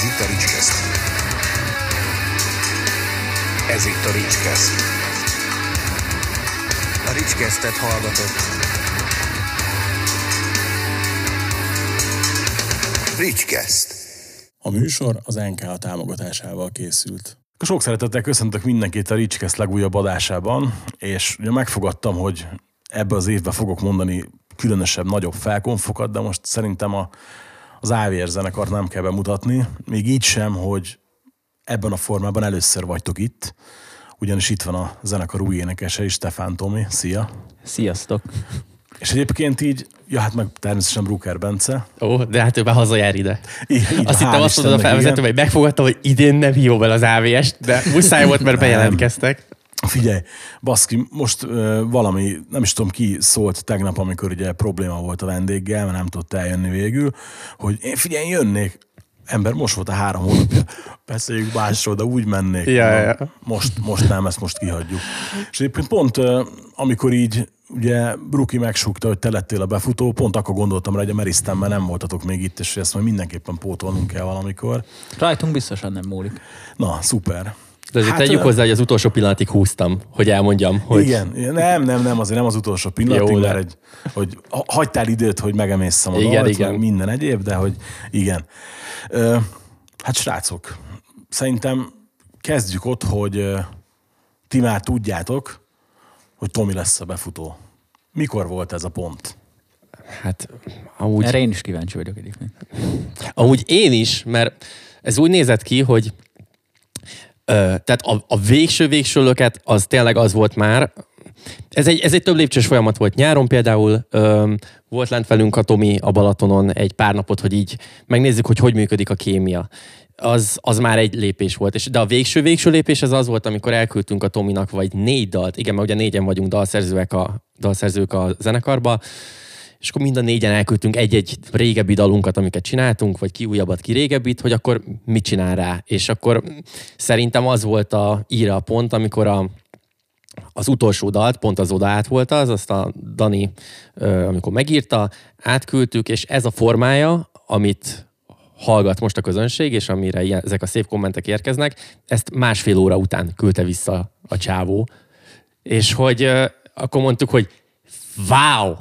Ez itt a Ricskeszt. Ez itt a Ricskeszt. A Ricskesztet hallgatott. Ricskeszt. A műsor az NK támogatásával készült. Sok szeretettel köszöntök mindenkit a Ricskeszt legújabb adásában, és ugye megfogadtam, hogy ebbe az évben fogok mondani különösebb, nagyobb felkonfokat, de most szerintem a, az AVR zenekart nem kell bemutatni. Még így sem, hogy ebben a formában először vagytok itt, ugyanis itt van a zenekar új énekese is, Stefán Tomi. Szia! Sziasztok! És egyébként így, ja hát meg természetesen Brucker Bence. Ó, de hát ő már hazajár ide. Így, így, Azt hittem azt mondod a Istennek, felvezető, igen. hogy megfogadtam, hogy idén nem hívom el az AVS-t, de muszáj volt, mert bejelentkeztek. Figyelj, baszki, most ö, valami, nem is tudom ki szólt tegnap, amikor ugye probléma volt a vendéggel, mert nem tudta eljönni végül, hogy én figyelj, jönnék. Ember, most volt a három hónapja, beszéljük másról, de úgy mennék. Ja, Na, ja. Most, most nem, ezt most kihagyjuk. És egyébként pont, amikor így ugye Bruki megsúgta, hogy te lettél a befutó, pont akkor gondoltam rá, hogy a Merisztemben nem voltatok még itt, és ezt majd mindenképpen pótolnunk kell valamikor. Rajtunk biztosan nem múlik. Na, szuper. De azért Hát, tegyük hozzá, hogy az utolsó pillanatig húztam, hogy elmondjam, hogy Igen, nem, nem, nem, azért nem az utolsó pillanatig, Jó, de- mert egy, hogy ha- hagytál időt, hogy megemészszem a Igen, dalt, igen. minden egyéb, de hogy igen. Ö, hát srácok, szerintem kezdjük ott, hogy ö, ti már tudjátok, hogy Tomi lesz a befutó. Mikor volt ez a pont? hát amúgy, Erre én is kíváncsi vagyok egyébként. amúgy én is, mert ez úgy nézett ki, hogy tehát a, a végső végső löket az tényleg az volt már, ez egy, ez egy több lépcsős folyamat volt nyáron például, ö, volt lent velünk a Tomi a Balatonon egy pár napot, hogy így megnézzük, hogy hogy működik a kémia. Az, az már egy lépés volt. És, de a végső végső lépés az az volt, amikor elküldtünk a Tominak vagy négy dalt, igen, mert ugye négyen vagyunk dalszerzőek a, dalszerzők a zenekarba, és akkor mind a négyen elküldtünk egy-egy régebbi dalunkat, amiket csináltunk, vagy ki újabbat, ki régebbit, hogy akkor mit csinál rá. És akkor szerintem az volt a íra a pont, amikor a, az utolsó dalt, pont az oda át volt az, azt a Dani, amikor megírta, átküldtük, és ez a formája, amit hallgat most a közönség, és amire ilyen, ezek a szép kommentek érkeznek, ezt másfél óra után küldte vissza a csávó. És hogy akkor mondtuk, hogy wow!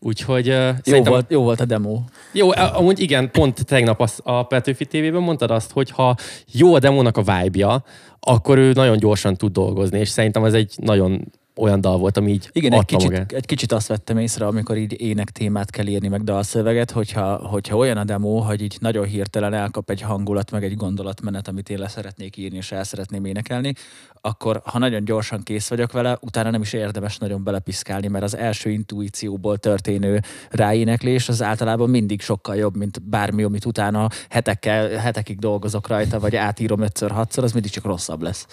Úgyhogy ö, Jó, volt, jó volt a demo. Jó, amúgy igen, pont tegnap az, a Petőfi TV-ben mondtad azt, hogy ha jó a demónak a vibe akkor ő nagyon gyorsan tud dolgozni, és szerintem ez egy nagyon olyan dal volt, ami így Igen, egy kicsit, magát. egy kicsit azt vettem észre, amikor így ének témát kell írni, meg dalszöveget, hogyha, hogyha olyan a demo, hogy így nagyon hirtelen elkap egy hangulat, meg egy gondolatmenet, amit én le szeretnék írni, és el szeretném énekelni, akkor ha nagyon gyorsan kész vagyok vele, utána nem is érdemes nagyon belepiszkálni, mert az első intuícióból történő ráéneklés az általában mindig sokkal jobb, mint bármi, amit utána hetekkel, hetekig dolgozok rajta, vagy átírom ötször, hatszor, az mindig csak rosszabb lesz.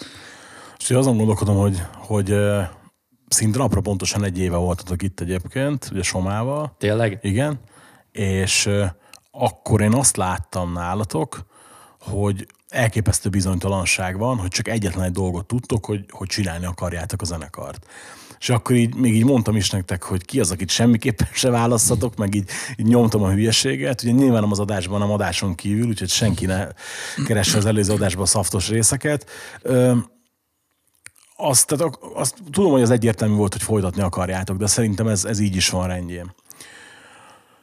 És azon gondolkodom, hogy, hogy ö, szinte napra pontosan egy éve voltatok itt egyébként, ugye Somával. Tényleg? Igen, és akkor én azt láttam nálatok, hogy elképesztő bizonytalanság van, hogy csak egyetlen egy dolgot tudtok, hogy, hogy csinálni akarjátok a zenekart. És akkor így, még így mondtam is nektek, hogy ki az, akit semmiképpen se választhatok, meg így, így nyomtam a hülyeséget. Ugye nyilván nem az adásban, nem adáson kívül, úgyhogy senki ne keresse az előző adásban a szaftos részeket. Ö, azt, tehát azt tudom, hogy az egyértelmű volt, hogy folytatni akarjátok, de szerintem ez, ez így is van rendjén.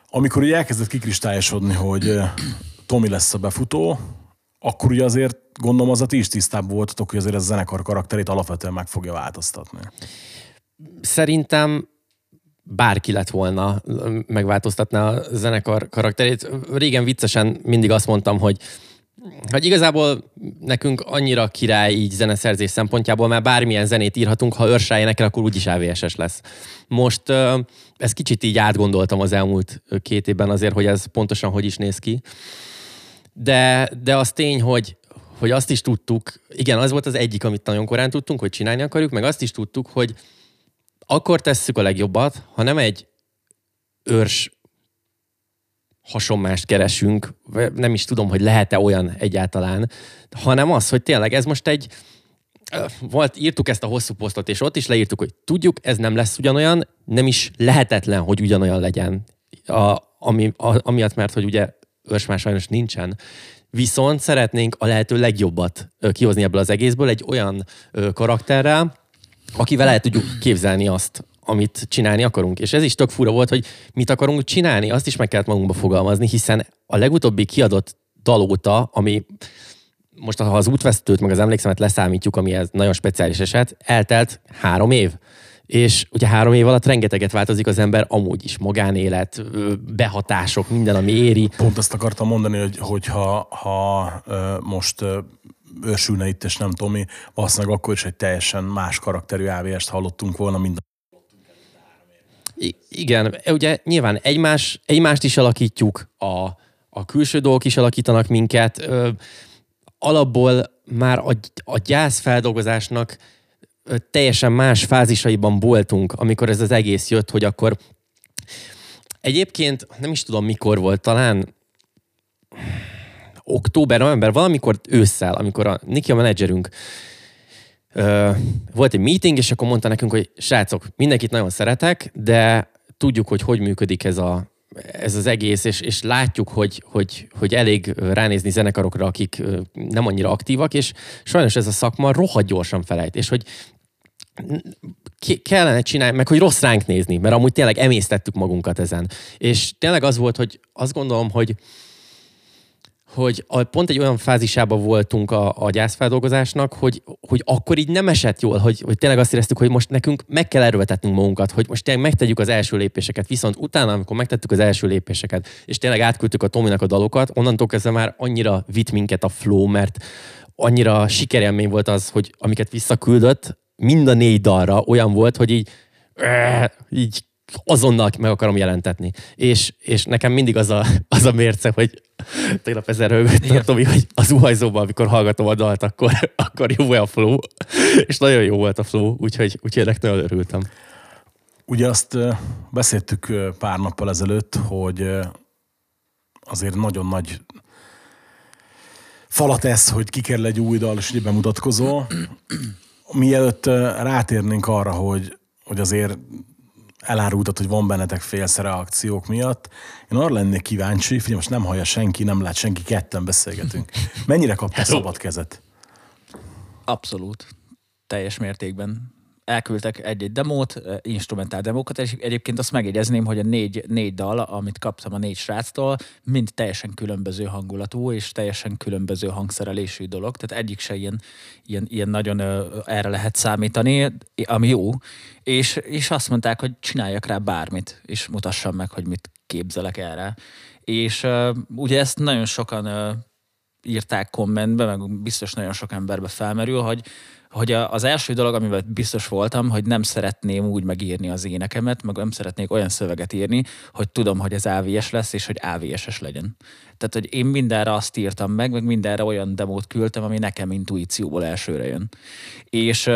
Amikor ugye elkezdett kikristályosodni, hogy Tomi lesz a befutó, akkor ugye azért gondolom az a ti is tisztában voltatok, hogy azért ez a zenekar karakterét alapvetően meg fogja változtatni. Szerintem bárki lett volna, megváltoztatná a zenekar karakterét. Régen viccesen mindig azt mondtam, hogy hogy igazából nekünk annyira király így zeneszerzés szempontjából, mert bármilyen zenét írhatunk, ha őrsá énekel, akkor úgyis AVS-es lesz. Most ezt kicsit így átgondoltam az elmúlt két évben azért, hogy ez pontosan hogy is néz ki. De, de az tény, hogy, hogy azt is tudtuk, igen, az volt az egyik, amit nagyon korán tudtunk, hogy csinálni akarjuk, meg azt is tudtuk, hogy akkor tesszük a legjobbat, ha nem egy őrs hasonmást keresünk, nem is tudom, hogy lehet-e olyan egyáltalán, hanem az, hogy tényleg ez most egy, volt, írtuk ezt a hosszú posztot, és ott is leírtuk, hogy tudjuk, ez nem lesz ugyanolyan, nem is lehetetlen, hogy ugyanolyan legyen. A, ami, a, amiatt, mert hogy ugye őrs már sajnos nincsen, viszont szeretnénk a lehető legjobbat kihozni ebből az egészből egy olyan ö, karakterrel, akivel el tudjuk képzelni azt, amit csinálni akarunk. És ez is tök fura volt, hogy mit akarunk csinálni, azt is meg kellett magunkba fogalmazni, hiszen a legutóbbi kiadott dal óta, ami most ha az útvesztőt, meg az emlékszemet leszámítjuk, ami ez nagyon speciális eset, eltelt három év. És ugye három év alatt rengeteget változik az ember amúgy is. Magánélet, behatások, minden, ami éri. Pont azt akartam mondani, hogy, hogy ha, ha most őrsülne itt, és nem Tomi, valószínűleg akkor is egy teljesen más karakterű AVS-t hallottunk volna, mint igen, ugye nyilván egymás, egymást is alakítjuk, a, a külső dolgok is alakítanak minket. Ö, alapból már a, a gyászfeldolgozásnak ö, teljesen más fázisaiban voltunk, amikor ez az egész jött, hogy akkor egyébként nem is tudom mikor volt, talán október, november, valamikor ősszel, amikor a Niki a menedzserünk volt egy meeting, és akkor mondta nekünk, hogy srácok, mindenkit nagyon szeretek, de tudjuk, hogy hogy működik ez, a, ez az egész, és, és látjuk, hogy, hogy, hogy elég ránézni zenekarokra, akik nem annyira aktívak, és sajnos ez a szakma rohadt gyorsan felejt, és hogy kellene csinálni, meg hogy rossz ránk nézni, mert amúgy tényleg emésztettük magunkat ezen. És tényleg az volt, hogy azt gondolom, hogy hogy a, pont egy olyan fázisában voltunk a, a gyászfeldolgozásnak, hogy, hogy akkor így nem esett jól, hogy, hogy tényleg azt éreztük, hogy most nekünk meg kell erőltetnünk magunkat, hogy most tényleg megtegyük az első lépéseket. Viszont utána, amikor megtettük az első lépéseket, és tényleg átküldtük a Tominak a dalokat, onnantól kezdve már annyira vitt minket a flow, mert annyira sikerélmény volt az, hogy amiket visszaküldött, mind a négy dalra olyan volt, hogy így, így azonnal meg akarom jelentetni. És, és nekem mindig az a, az a mérce, hogy tegnap ezer rögött Tomi, hogy az uhajzóban, amikor hallgatom a dalt, akkor, akkor jó a flow. És nagyon jó volt a flow, úgyhogy, úgyhogy ennek nagyon örültem. Ugye azt beszéltük pár nappal ezelőtt, hogy azért nagyon nagy falat ez, hogy kikerül egy új dal, és ugye bemutatkozó. Mielőtt rátérnénk arra, hogy, hogy azért elárultad, hogy van bennetek félsz reakciók miatt. Én arra lennék kíváncsi, figyelj, most nem hallja senki, nem lát senki, ketten beszélgetünk. Mennyire kaptál szabad kezet? Abszolút. Teljes mértékben. Elküldtek egy-egy demót, instrumentál demókat, és egyébként azt megjegyezném, hogy a négy, négy dal, amit kaptam a négy sráctól, mind teljesen különböző hangulatú, és teljesen különböző hangszerelésű dolog, tehát egyik se ilyen, ilyen, ilyen nagyon erre lehet számítani, ami jó, és, és azt mondták, hogy csináljak rá bármit, és mutassam meg, hogy mit képzelek erre. És ö, ugye ezt nagyon sokan ö, írták kommentbe, meg biztos nagyon sok emberbe felmerül, hogy, hogy az első dolog, amivel biztos voltam, hogy nem szeretném úgy megírni az énekemet, meg nem szeretnék olyan szöveget írni, hogy tudom, hogy ez AVS lesz, és hogy AVS-es legyen. Tehát, hogy én mindenre azt írtam meg, meg mindenre olyan demót küldtem, ami nekem intuícióból elsőre jön. És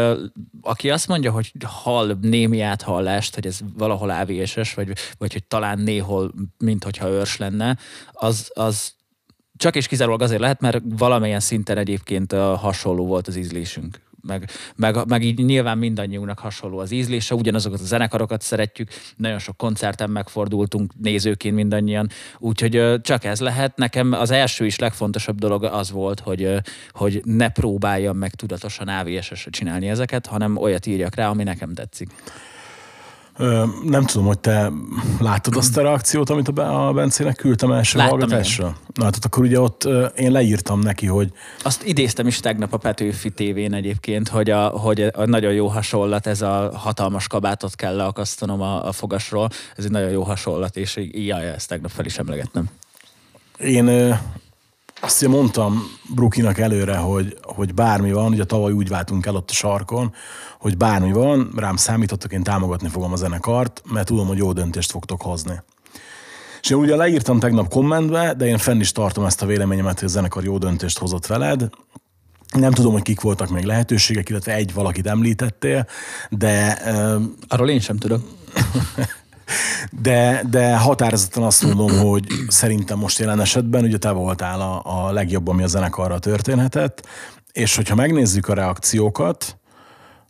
aki azt mondja, hogy hall némi áthallást, hogy ez valahol AVS-es, vagy, vagy hogy talán néhol, mint hogyha őrs lenne, az, az csak és kizárólag azért lehet, mert valamilyen szinten egyébként hasonló volt az ízlésünk. Meg, meg, meg így nyilván mindannyiunknak hasonló az ízlése, ugyanazokat a zenekarokat szeretjük, nagyon sok koncerten megfordultunk nézőként mindannyian, úgyhogy csak ez lehet. Nekem az első is legfontosabb dolog az volt, hogy, hogy ne próbáljam meg tudatosan AVS-esre csinálni ezeket, hanem olyat írjak rá, ami nekem tetszik. Nem tudom, hogy te láttad azt a reakciót, amit a, Be- a Bencének küldtem első Láttam, hallgatásra? Na, tehát akkor ugye ott én leírtam neki, hogy Azt idéztem is tegnap a Petőfi tévén egyébként, hogy a, hogy a nagyon jó hasonlat, ez a hatalmas kabátot kell leakasztanom a, a fogasról, ez egy nagyon jó hasonlat, és így, jaj, ezt tegnap fel is emlegettem. én azt ugye mondtam Brukinak előre, hogy, hogy bármi van, ugye tavaly úgy váltunk el ott a sarkon, hogy bármi van, rám számítottak, én támogatni fogom a zenekart, mert tudom, hogy jó döntést fogtok hozni. És én ugye leírtam tegnap kommentbe, de én fenn is tartom ezt a véleményemet, hogy a zenekar jó döntést hozott veled. Nem tudom, hogy kik voltak még lehetőségek, illetve egy valakit említettél, de ö, Arról én sem tudok. de, de határozottan azt mondom, hogy szerintem most jelen esetben ugye te voltál a, a legjobb, ami a zenekarra történhetett, és hogyha megnézzük a reakciókat,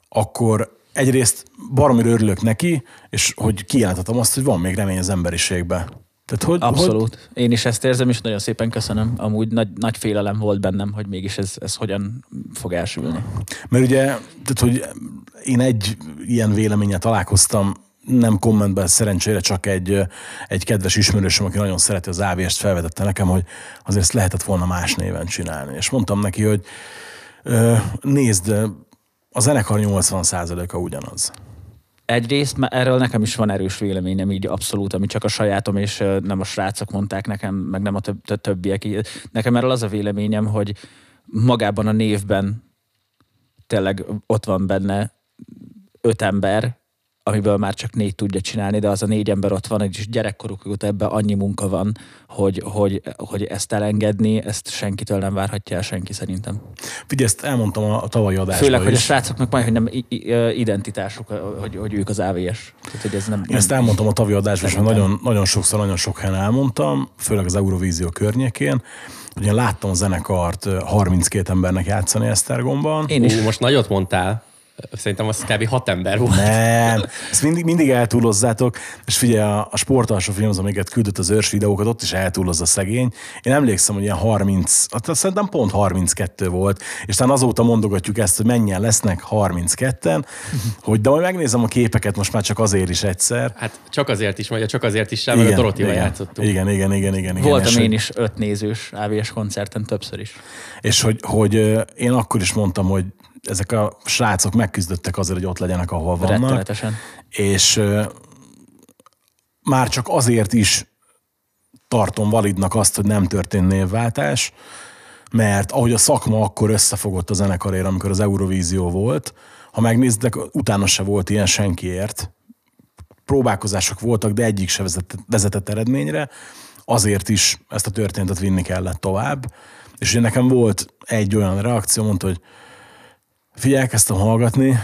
akkor egyrészt baromira örülök neki, és hogy kijelentetem azt, hogy van még remény az emberiségbe. Tehát, hogy, Abszolút. Hogy... Én is ezt érzem, és nagyon szépen köszönöm. Amúgy nagy, nagy félelem volt bennem, hogy mégis ez, ez hogyan fog elsülni. Mert ugye, tehát, hogy én egy ilyen véleménnyel találkoztam, nem kommentben szerencsére csak egy, egy kedves ismerősöm, aki nagyon szereti az AVS-t, felvetette nekem, hogy azért ezt lehetett volna más néven csinálni. És mondtam neki, hogy nézd, a zenekar 80%-a ugyanaz. Egyrészt mert erről nekem is van erős véleményem, így abszolút, ami csak a sajátom, és nem a srácok mondták nekem, meg nem a több, többiek. Nekem erről az a véleményem, hogy magában a névben tényleg ott van benne öt ember, amiből már csak négy tudja csinálni, de az a négy ember ott van, és gyerekkoruk óta ebben annyi munka van, hogy, hogy, hogy ezt elengedni, ezt senkitől nem várhatja el senki szerintem. Figyelj, ezt elmondtam a, a tavalyi adásban Főleg, is. hogy a srácoknak majd, hogy nem identitásuk, hogy, hogy ők az AVS. Tehát, hogy ez nem, Én ezt elmondtam a tavalyi adásban, és nagyon, nagyon sokszor, nagyon sok helyen elmondtam, főleg az Eurovízió környékén, hogy én láttam a zenekart 32 embernek játszani Esztergomban. Én is. Ú, most nagyot mondtál. Szerintem az kb. hat ember volt. Nem, ezt mindig, mindig eltúlozzátok, és figyelj, a, a sportalsó film az, amiket küldött az őrs videókat, ott is eltúlozza szegény. Én emlékszem, hogy ilyen 30, hát szerintem pont 32 volt, és talán azóta mondogatjuk ezt, hogy mennyien lesznek 32-en, hogy de majd megnézem a képeket most már csak azért is egyszer. Hát csak azért is, vagy csak azért is, mert a Dorotival játszottunk. Igen, igen, igen, igen. igen Voltam én is öt nézős AVS koncerten többször is. És hogy, hogy én akkor is mondtam, hogy ezek a srácok megküzdöttek azért, hogy ott legyenek, ahol vannak. És már csak azért is tartom validnak azt, hogy nem történt névváltás, mert ahogy a szakma akkor összefogott a zenekarért, amikor az Eurovízió volt, ha megnéztek, utána se volt ilyen senkiért. Próbálkozások voltak, de egyik se vezetett, vezetett eredményre, azért is ezt a történetet vinni kellett tovább. És ugye nekem volt egy olyan reakció, mondta, hogy Figyelj, elkezdtem hallgatni,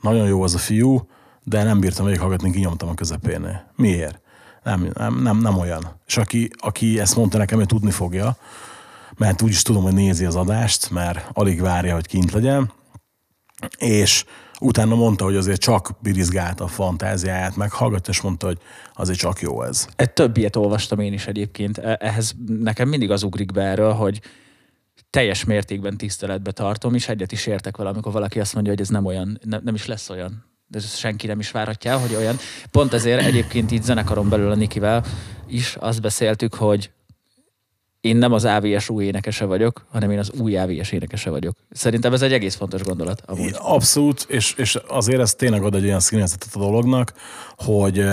nagyon jó az a fiú, de nem bírtam végig hallgatni, kinyomtam a közepénél. Miért? Nem, nem, nem, nem olyan. És aki, aki ezt mondta nekem, hogy tudni fogja, mert úgyis tudom, hogy nézi az adást, mert alig várja, hogy kint legyen, és utána mondta, hogy azért csak birizgálta a fantáziáját, meghallgatta, és mondta, hogy azért csak jó ez. Egy több ilyet olvastam én is egyébként. E- ehhez nekem mindig az ugrik be erről, hogy teljes mértékben tiszteletbe tartom, és egyet is értek vele, amikor valaki azt mondja, hogy ez nem olyan, ne, nem is lesz olyan. De ez senki nem is várhatja hogy olyan. Pont ezért egyébként így zenekaron belül a Nikivel is azt beszéltük, hogy én nem az AVS új énekese vagyok, hanem én az új AVS énekese vagyok. Szerintem ez egy egész fontos gondolat. Amúgy. Abszolút, és, és azért ez tényleg ad egy olyan színezetet a dolognak, hogy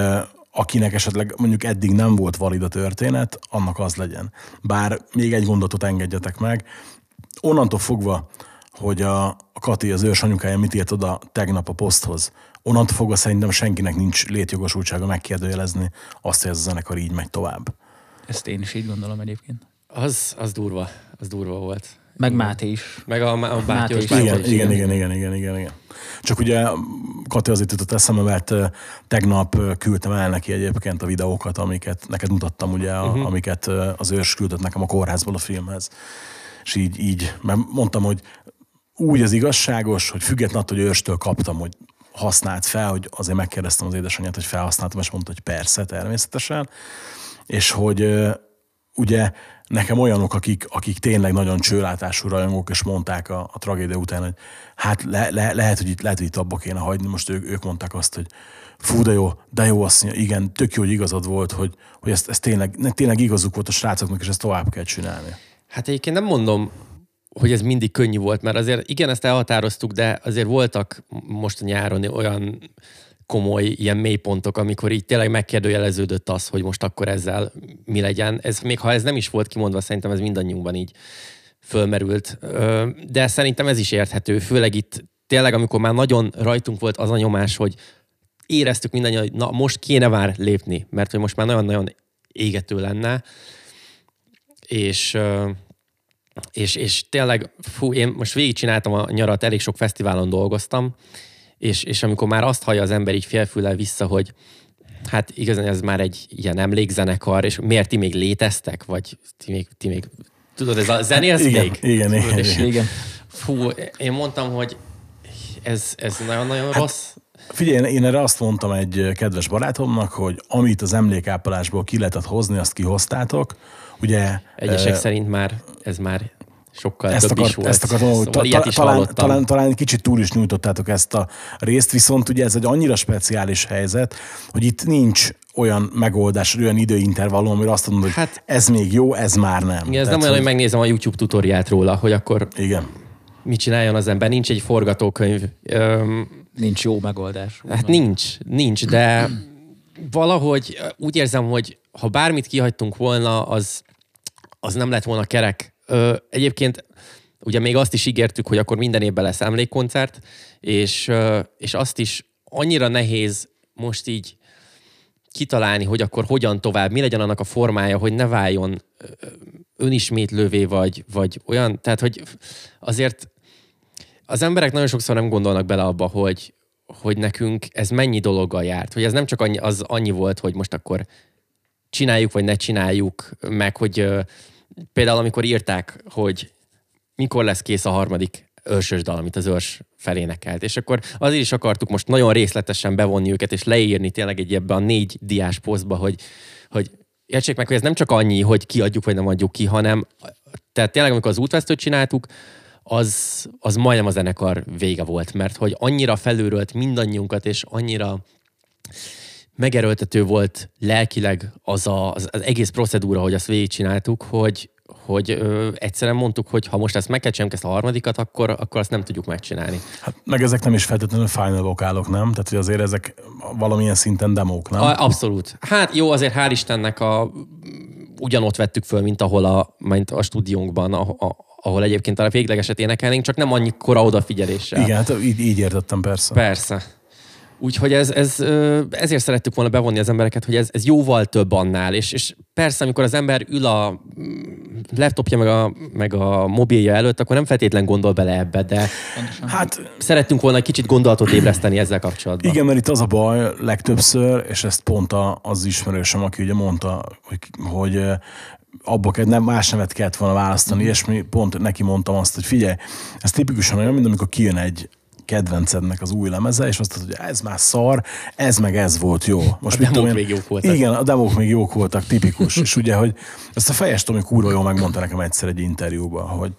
akinek esetleg mondjuk eddig nem volt valid a történet, annak az legyen. Bár még egy gondotot engedjetek meg. Onnantól fogva, hogy a Kati, az ős anyukája mit írt oda tegnap a poszthoz, onnantól fogva szerintem senkinek nincs létjogosultsága megkérdőjelezni azt, hogy ez a zenekar így megy tovább. Ezt én is így gondolom egyébként. Az, az durva, az durva volt. Meg Máté is. Meg a, a Máté is. Igen, igen, igen, igen, igen, igen, igen, igen. Csak ugye Kati azért jutott eszembe, mert tegnap küldtem el neki egyébként a videókat, amiket neked mutattam, ugye, uh-huh. amiket az ős küldött nekem a kórházból a filmhez. És így, így, mert mondtam, hogy úgy az igazságos, hogy függetlenül attól, hogy őrstől kaptam, hogy használt fel, hogy azért megkérdeztem az édesanyját, hogy felhasználtam, és mondta, hogy persze, természetesen. És hogy ugye nekem olyanok, akik, akik tényleg nagyon csőlátású rajongók, és mondták a, a tragédia után, hogy hát le, le, lehet, hogy itt, lehet, hogy itt abba kéne hagyni. Most ők, ők mondták azt, hogy fú, de jó, de jó, azt mondja, igen, tök jó, hogy igazad volt, hogy, hogy ezt, ezt tényleg, tényleg igazuk volt a srácoknak, és ezt tovább kell csinálni. Hát egyébként nem mondom, hogy ez mindig könnyű volt, mert azért igen, ezt elhatároztuk, de azért voltak most a nyáron olyan komoly ilyen mélypontok, amikor így tényleg megkérdőjeleződött az, hogy most akkor ezzel mi legyen. Ez, még ha ez nem is volt kimondva, szerintem ez mindannyiunkban így fölmerült. De szerintem ez is érthető, főleg itt tényleg, amikor már nagyon rajtunk volt az a nyomás, hogy éreztük mindannyian, hogy na most kéne már lépni, mert hogy most már nagyon-nagyon égető lenne. És, és, és tényleg, fú, én most végigcsináltam a nyarat, elég sok fesztiválon dolgoztam, és, és amikor már azt hallja az ember így félfüllel vissza, hogy hát igazán ez már egy ilyen emlékzenekar, és miért ti még léteztek, vagy ti még, ti még tudod, ez a zenélsz igen, még? Igen, igen, és, igen. Fú, én mondtam, hogy ez, ez nagyon-nagyon hát, rossz. Figyelj, én erre azt mondtam egy kedves barátomnak, hogy amit az emlékápolásból ki lehetett hozni, azt kihoztátok. Ugye, Egyesek eh, szerint már ez már sokkal ezt, több akart, is volt. ezt akartam, szóval ta, ilyet ta, is talán, talán, talán egy kicsit túl is nyújtottátok ezt a részt, viszont ugye ez egy annyira speciális helyzet, hogy itt nincs olyan megoldás, olyan időintervallum, amire azt mondod, hogy Hát- ez még jó, ez már nem. Igen, ez nem Tehát, olyan, hogy megnézem a YouTube tutoriát róla, hogy akkor Igen. mit csináljon az ember. Nincs egy forgatókönyv. Öm, Nincs jó megoldás. Hát nincs, nincs, de valahogy úgy érzem, hogy ha bármit kihagytunk volna, az, az nem lett volna kerek. Ö, egyébként ugye még azt is ígértük, hogy akkor minden évben lesz emlékkoncert, és, ö, és azt is annyira nehéz most így kitalálni, hogy akkor hogyan tovább, mi legyen annak a formája, hogy ne váljon önismétlővé, vagy, vagy olyan, tehát hogy azért az emberek nagyon sokszor nem gondolnak bele abba, hogy, hogy nekünk ez mennyi dologgal járt. Hogy ez nem csak annyi, az annyi volt, hogy most akkor csináljuk, vagy ne csináljuk, meg hogy például amikor írták, hogy mikor lesz kész a harmadik őrsös dal, amit az őrs felénekelt. És akkor azért is akartuk most nagyon részletesen bevonni őket, és leírni tényleg egy ebbe a négy diás posztba, hogy, hogy értsék meg, hogy ez nem csak annyi, hogy kiadjuk, vagy nem adjuk ki, hanem tehát tényleg, amikor az útvesztőt csináltuk, az, az majdnem a zenekar vége volt, mert hogy annyira felőrölt mindannyiunkat, és annyira megerőltető volt lelkileg az, a, az, az egész procedúra, hogy azt végigcsináltuk, hogy, hogy ö, egyszerűen mondtuk, hogy ha most ezt megkecsemk ezt a harmadikat, akkor, akkor azt nem tudjuk megcsinálni. Hát meg ezek nem is feltétlenül final vokálok, nem? Tehát, hogy azért ezek valamilyen szinten demók, nem? A, abszolút. Hát jó, azért hál' Istennek a, ugyanott vettük föl, mint ahol a, mint a stúdiónkban, a, a, ahol egyébként a véglegeset énekelnénk, csak nem annyira odafigyeléssel. Igen, hát így, így értettem persze. Persze. Úgyhogy ez, ez, ezért szerettük volna bevonni az embereket, hogy ez, ez jóval több annál, és, és persze, amikor az ember ül a mm, laptopja meg a, meg a mobilja előtt, akkor nem feltétlen gondol bele ebbe, de Hát szerettünk volna egy kicsit gondolatot ébreszteni ezzel kapcsolatban. Igen, mert itt az a baj legtöbbször, és ezt pont a- az ismerősöm, aki ugye mondta, hogy, hogy abba kell, nem, más nevet kellett volna választani, és mi pont neki mondtam azt, hogy figyelj, ez tipikusan olyan, mint amikor kijön egy kedvencednek az új lemeze, és azt mondod, hogy ez már szar, ez meg ez volt jó. Most A mit demók én- még jók voltak. Igen, a demók még jók voltak, tipikus. és ugye, hogy ezt a fejes Tomi kurva jól megmondta nekem egyszer egy interjúban, hogy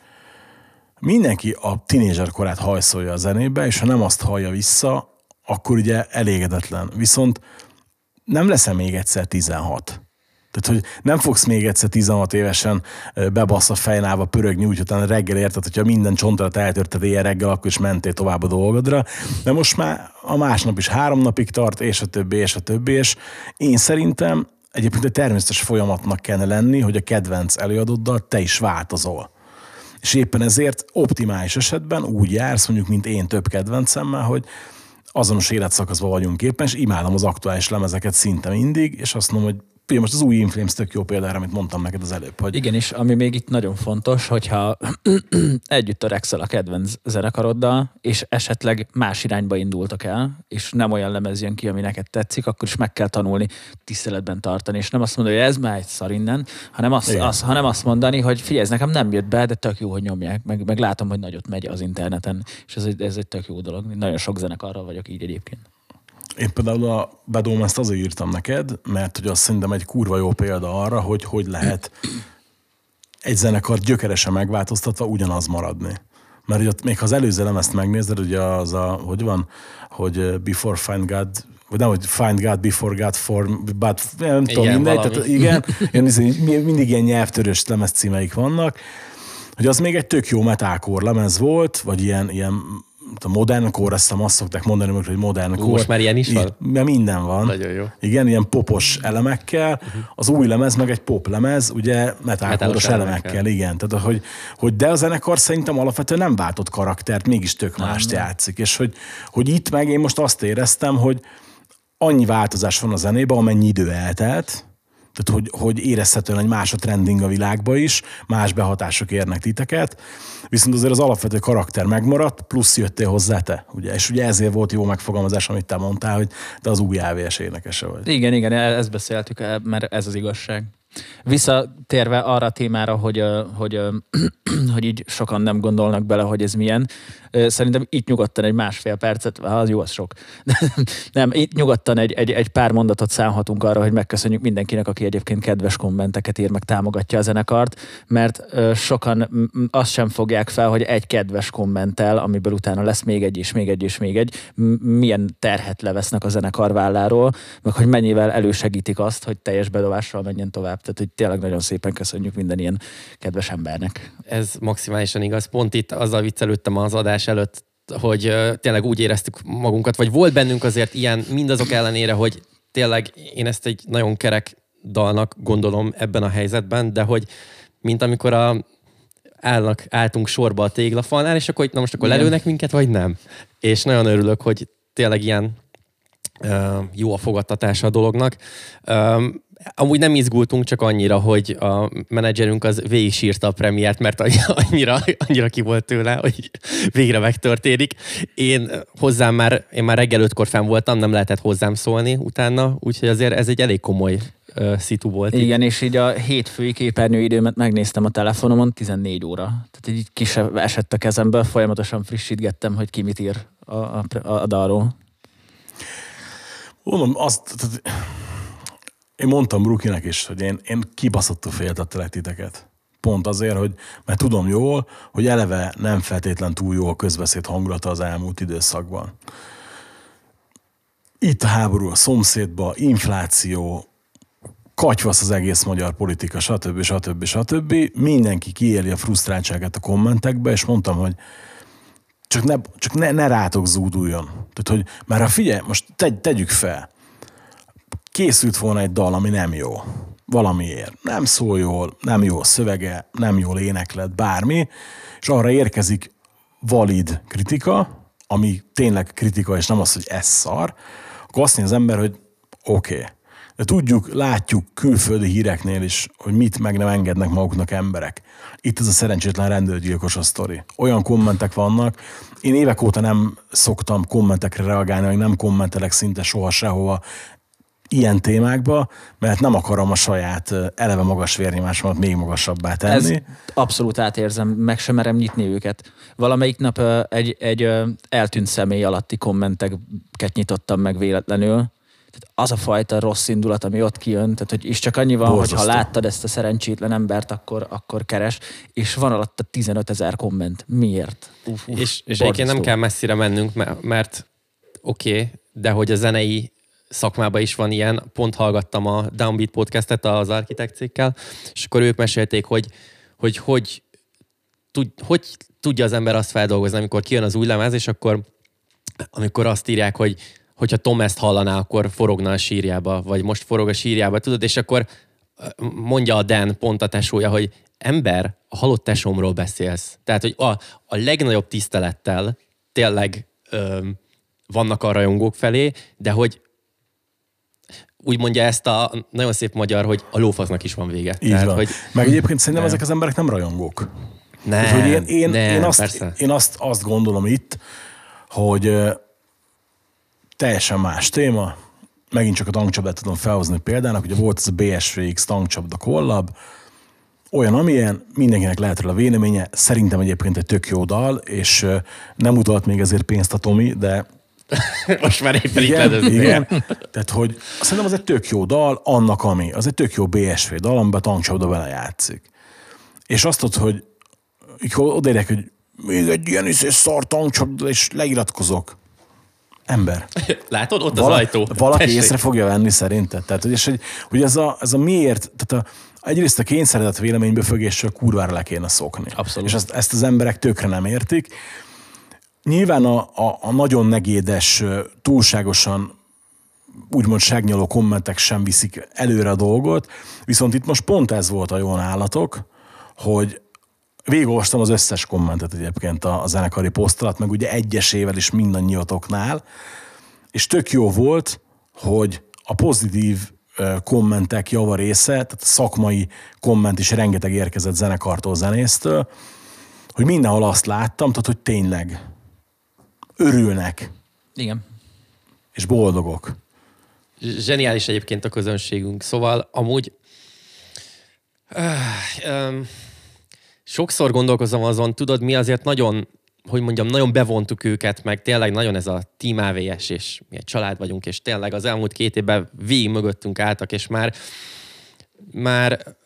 mindenki a tinédzser korát hajszolja a zenébe, és ha nem azt hallja vissza, akkor ugye elégedetlen. Viszont nem leszel még egyszer 16. Tehát, hogy nem fogsz még egyszer 16 évesen bebasz a fejnába pörögni, úgy utána reggel érted, hogyha minden csontodat eltörted éjjel reggel, akkor is mentél tovább a dolgodra. De most már a másnap is három napig tart, és a többi, és a többi, és én szerintem egyébként egy természetes folyamatnak kellene lenni, hogy a kedvenc előadóddal te is változol. És éppen ezért optimális esetben úgy jársz, mondjuk, mint én több kedvencemmel, hogy azonos életszakaszban vagyunk éppen, és imádom az aktuális lemezeket szinte mindig, és azt mondom, hogy Ugye most az új Inflames tök jó példára, amit mondtam neked az előbb, hogy Igen, és ami még itt nagyon fontos, hogyha együtt törekszel a kedvenc zenekaroddal, és esetleg más irányba indultak el, és nem olyan lemez jön ki, ami neked tetszik, akkor is meg kell tanulni tiszteletben tartani, és nem azt mondani, hogy ez már egy szar innen, hanem azt, Igen. az, hanem azt mondani, hogy figyelj, ez nekem nem jött be, de tök jó, hogy nyomják, meg, meg látom, hogy nagyot megy az interneten, és ez egy, ez egy tök jó dolog. Nagyon sok zenekarral vagyok így egyébként. Én például a Bedom ezt azért írtam neked, mert hogy azt szerintem egy kurva jó példa arra, hogy hogy lehet egy zenekar gyökeresen megváltoztatva ugyanaz maradni. Mert ugye még ha az előző lemezt megnézed, ugye az a, hogy van, hogy Before Find God, vagy nem, hogy Find God Before God For, but nem tudom, Igen, mindegy, valami. tehát igen, izé, mindig ilyen nyelvtörős lemez címeik vannak, hogy az még egy tök jó metalcore lemez volt, vagy ilyen, ilyen a modern core, azt hiszem azt szokták mondani, hogy modern core. most már ilyen is van? Mert minden van. Nagyon jó. Igen, ilyen popos elemekkel. Az új lemez meg egy pop lemez, ugye metalcore Metalos elemekkel. elemekkel. Igen, tehát hogy, hogy de a zenekar szerintem alapvetően nem váltott karaktert, mégis tök mást játszik. És hogy, hogy itt meg én most azt éreztem, hogy annyi változás van a zenében, amennyi idő eltelt, tehát hogy, hogy érezhetően egy más a trending a világba is, más behatások érnek titeket, viszont azért az alapvető karakter megmaradt, plusz jöttél hozzá te, ugye? És ugye ezért volt jó megfogalmazás, amit te mondtál, hogy te az új AVS énekese vagy. Igen, igen, e- ezt beszéltük, e- mert ez az igazság. Visszatérve arra a témára, hogy, hogy, hogy így sokan nem gondolnak bele, hogy ez milyen. Szerintem itt nyugodtan egy másfél percet, az jó, az sok. Nem, itt nyugodtan egy, egy, egy pár mondatot számhatunk arra, hogy megköszönjük mindenkinek, aki egyébként kedves kommenteket ír, meg támogatja a zenekart, mert sokan azt sem fogják fel, hogy egy kedves kommentel, amiből utána lesz még egy és még egy és még egy, milyen terhet levesznek a zenekar válláról, meg hogy mennyivel elősegítik azt, hogy teljes bedobással menjen tovább. Tehát, hogy tényleg nagyon szépen köszönjük minden ilyen kedves embernek. Ez maximálisan igaz. Pont itt azzal viccelődtem az adás előtt, hogy tényleg úgy éreztük magunkat, vagy volt bennünk azért ilyen, mindazok ellenére, hogy tényleg én ezt egy nagyon kerek dalnak gondolom ebben a helyzetben, de hogy mint amikor a állnak, álltunk sorba a téglafalnál, és akkor na most akkor lelőnek minket, vagy nem. És nagyon örülök, hogy tényleg ilyen ö, jó a fogadtatása a dolognak. Ö, amúgy nem izgultunk csak annyira, hogy a menedzserünk az végig sírta a premiért, mert annyira, annyira ki volt tőle, hogy végre megtörténik. Én hozzám már, én már reggel ötkor fenn voltam, nem lehetett hozzám szólni utána, úgyhogy azért ez egy elég komoly uh, szitu volt. Igen, és így a hétfői képernyőidőmet megnéztem a telefonomon, 14 óra. Tehát így ki se esett a kezemből, folyamatosan frissítgettem, hogy ki mit ír a, a, a dalról. Mondom, azt, tehát, én mondtam Brukinek is, hogy én, én kibaszottul féltettelek titeket. Pont azért, hogy, mert tudom jól, hogy eleve nem feltétlen túl jó a közbeszéd hangulata az elmúlt időszakban. Itt a háború a szomszédba, infláció, katyvasz az egész magyar politika, stb. stb. stb. Mindenki kiéli a frusztráltságát a kommentekbe, és mondtam, hogy csak ne, csak ne, ne rátok zúduljon. Tehát, hogy már ha figyelj, most tegy, tegyük fel, készült volna egy dal, ami nem jó. Valamiért. Nem szól jól, nem jó a szövege, nem jól éneklet, bármi, és arra érkezik valid kritika, ami tényleg kritika, és nem az, hogy ez szar, akkor azt mondja az ember, hogy oké. Okay. De tudjuk, látjuk külföldi híreknél is, hogy mit meg nem engednek maguknak emberek. Itt ez a szerencsétlen rendőrgyilkos a sztori. Olyan kommentek vannak, én évek óta nem szoktam kommentekre reagálni, vagy nem kommentelek szinte soha sehova ilyen témákba, mert nem akarom a saját eleve magas vérnyomásomat még magasabbá tenni. Ez abszolút átérzem, meg sem merem nyitni őket. Valamelyik nap egy, egy eltűnt személy alatti kommenteket nyitottam meg véletlenül. Tehát az a fajta rossz indulat, ami ott kijön, tehát hogy is csak annyi van, hogy ha láttad ezt a szerencsétlen embert, akkor, akkor keres, és van alatta 15 ezer komment. Miért? Uf, uf, És, és egyébként nem kell messzire mennünk, mert, mert oké, okay, de hogy a zenei szakmában is van ilyen, pont hallgattam a Downbeat podcastet az Architect cégkel, és akkor ők mesélték, hogy hogy, hogy, tud, hogy tudja az ember azt feldolgozni, amikor kijön az új lemez, és akkor amikor azt írják, hogy hogyha Tom ezt hallaná, akkor forogna a sírjába, vagy most forog a sírjába, tudod, és akkor mondja a Dan, pont a tesója, hogy ember, a halott tesómról beszélsz. Tehát, hogy a, a legnagyobb tisztelettel tényleg ö, vannak a rajongók felé, de hogy úgy mondja ezt a nagyon szép magyar, hogy a lófasznak is van vége. Így van. hogy Meg egyébként szerintem Nem. ezek az emberek nem rajongók. nem, Tehát, hogy én, én, nem, én, azt, persze. én azt, azt gondolom itt, hogy teljesen más téma. Megint csak a tankcsapdát tudom felhozni példának. Ugye volt ez a BSVX tankcsapda kollab, olyan, amilyen, mindenkinek lehet róla véleménye. Szerintem egyébként egy tök jó dal, és nem utalt még ezért pénzt a Tomi, de Most már éppen itt igen, ledözni. igen. Tehát, hogy szerintem az egy tök jó dal, annak ami, az egy tök jó BSV dal, amiben tankcsapda vele játszik. És azt tudod, hogy odaérek, hogy még egy ilyen is szar tankcsapda, és leiratkozok. Ember. Látod, ott az Vala, ajtó. Valaki Tessék. észre fogja venni szerinted. Tehát, hogy, és, hogy, hogy ez, a, ez a miért, tehát a, egyrészt a kényszeredett véleménybefögésről kurvára le kéne szokni. Abszolút. És ezt, ezt az emberek tökre nem értik. Nyilván a, a, a nagyon negédes, túlságosan úgymond segnyaló kommentek sem viszik előre a dolgot, viszont itt most pont ez volt a jó nálatok, hogy végigolvastam az összes kommentet egyébként a, a zenekari poszt alatt, meg ugye egyesével is mindannyiatoknál, és tök jó volt, hogy a pozitív kommentek java része, tehát szakmai komment is rengeteg érkezett zenekartól, zenésztől, hogy mindenhol azt láttam, tehát hogy tényleg örülnek, Igen. és boldogok. Zseniális egyébként a közönségünk. Szóval amúgy öh, öm, sokszor gondolkozom azon, tudod, mi azért nagyon hogy mondjam, nagyon bevontuk őket, meg tényleg nagyon ez a Team AVS, és mi egy család vagyunk, és tényleg az elmúlt két évben végig mögöttünk álltak, és már, már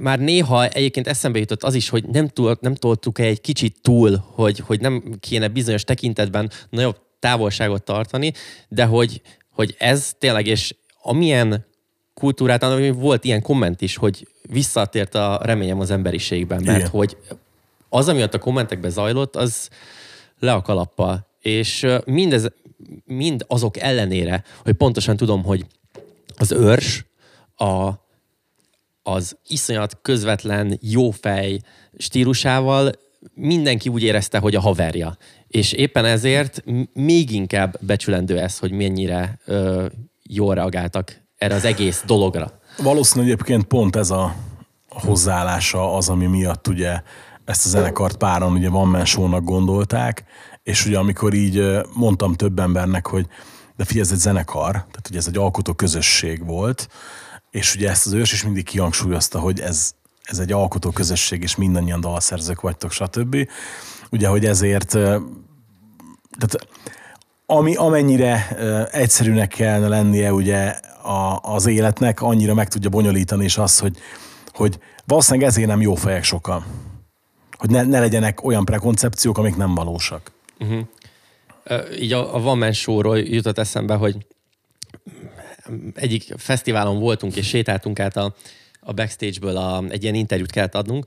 már néha egyébként eszembe jutott az is, hogy nem, túl, nem toltuk egy kicsit túl, hogy, hogy nem kéne bizonyos tekintetben nagyobb távolságot tartani, de hogy, hogy ez tényleg, és amilyen kultúrát, volt ilyen komment is, hogy visszatért a reményem az emberiségben, mert Igen. hogy az, ami ott a kommentekben zajlott, az le a kalappal. És mindez, mind azok ellenére, hogy pontosan tudom, hogy az őrs, a, az iszonyat közvetlen, jófej stílusával mindenki úgy érezte, hogy a haverja. És éppen ezért még inkább becsülendő ez, hogy mennyire ö, jól reagáltak erre az egész dologra. Valószínűleg egyébként pont ez a hozzáállása az, ami miatt ugye ezt a zenekart páran ugye Van Man Show-nak gondolták, és ugye amikor így mondtam több embernek, hogy de figyelj, ez egy zenekar, tehát ugye ez egy alkotó közösség volt, és ugye ezt az ős is mindig kihangsúlyozta, hogy ez, ez egy alkotó közösség, és mindannyian dalszerzők vagytok, stb. Ugye, hogy ezért tehát ami, amennyire egyszerűnek kellene lennie ugye a, az életnek, annyira meg tudja bonyolítani, és az, hogy, hogy valószínűleg ezért nem jó fejek sokan. Hogy ne, ne legyenek olyan prekoncepciók, amik nem valósak. Ö, Így a, a One Man jutott eszembe, hogy egyik fesztiválon voltunk, és sétáltunk át a, a backstage-ből a, egy ilyen interjút kellett adnunk,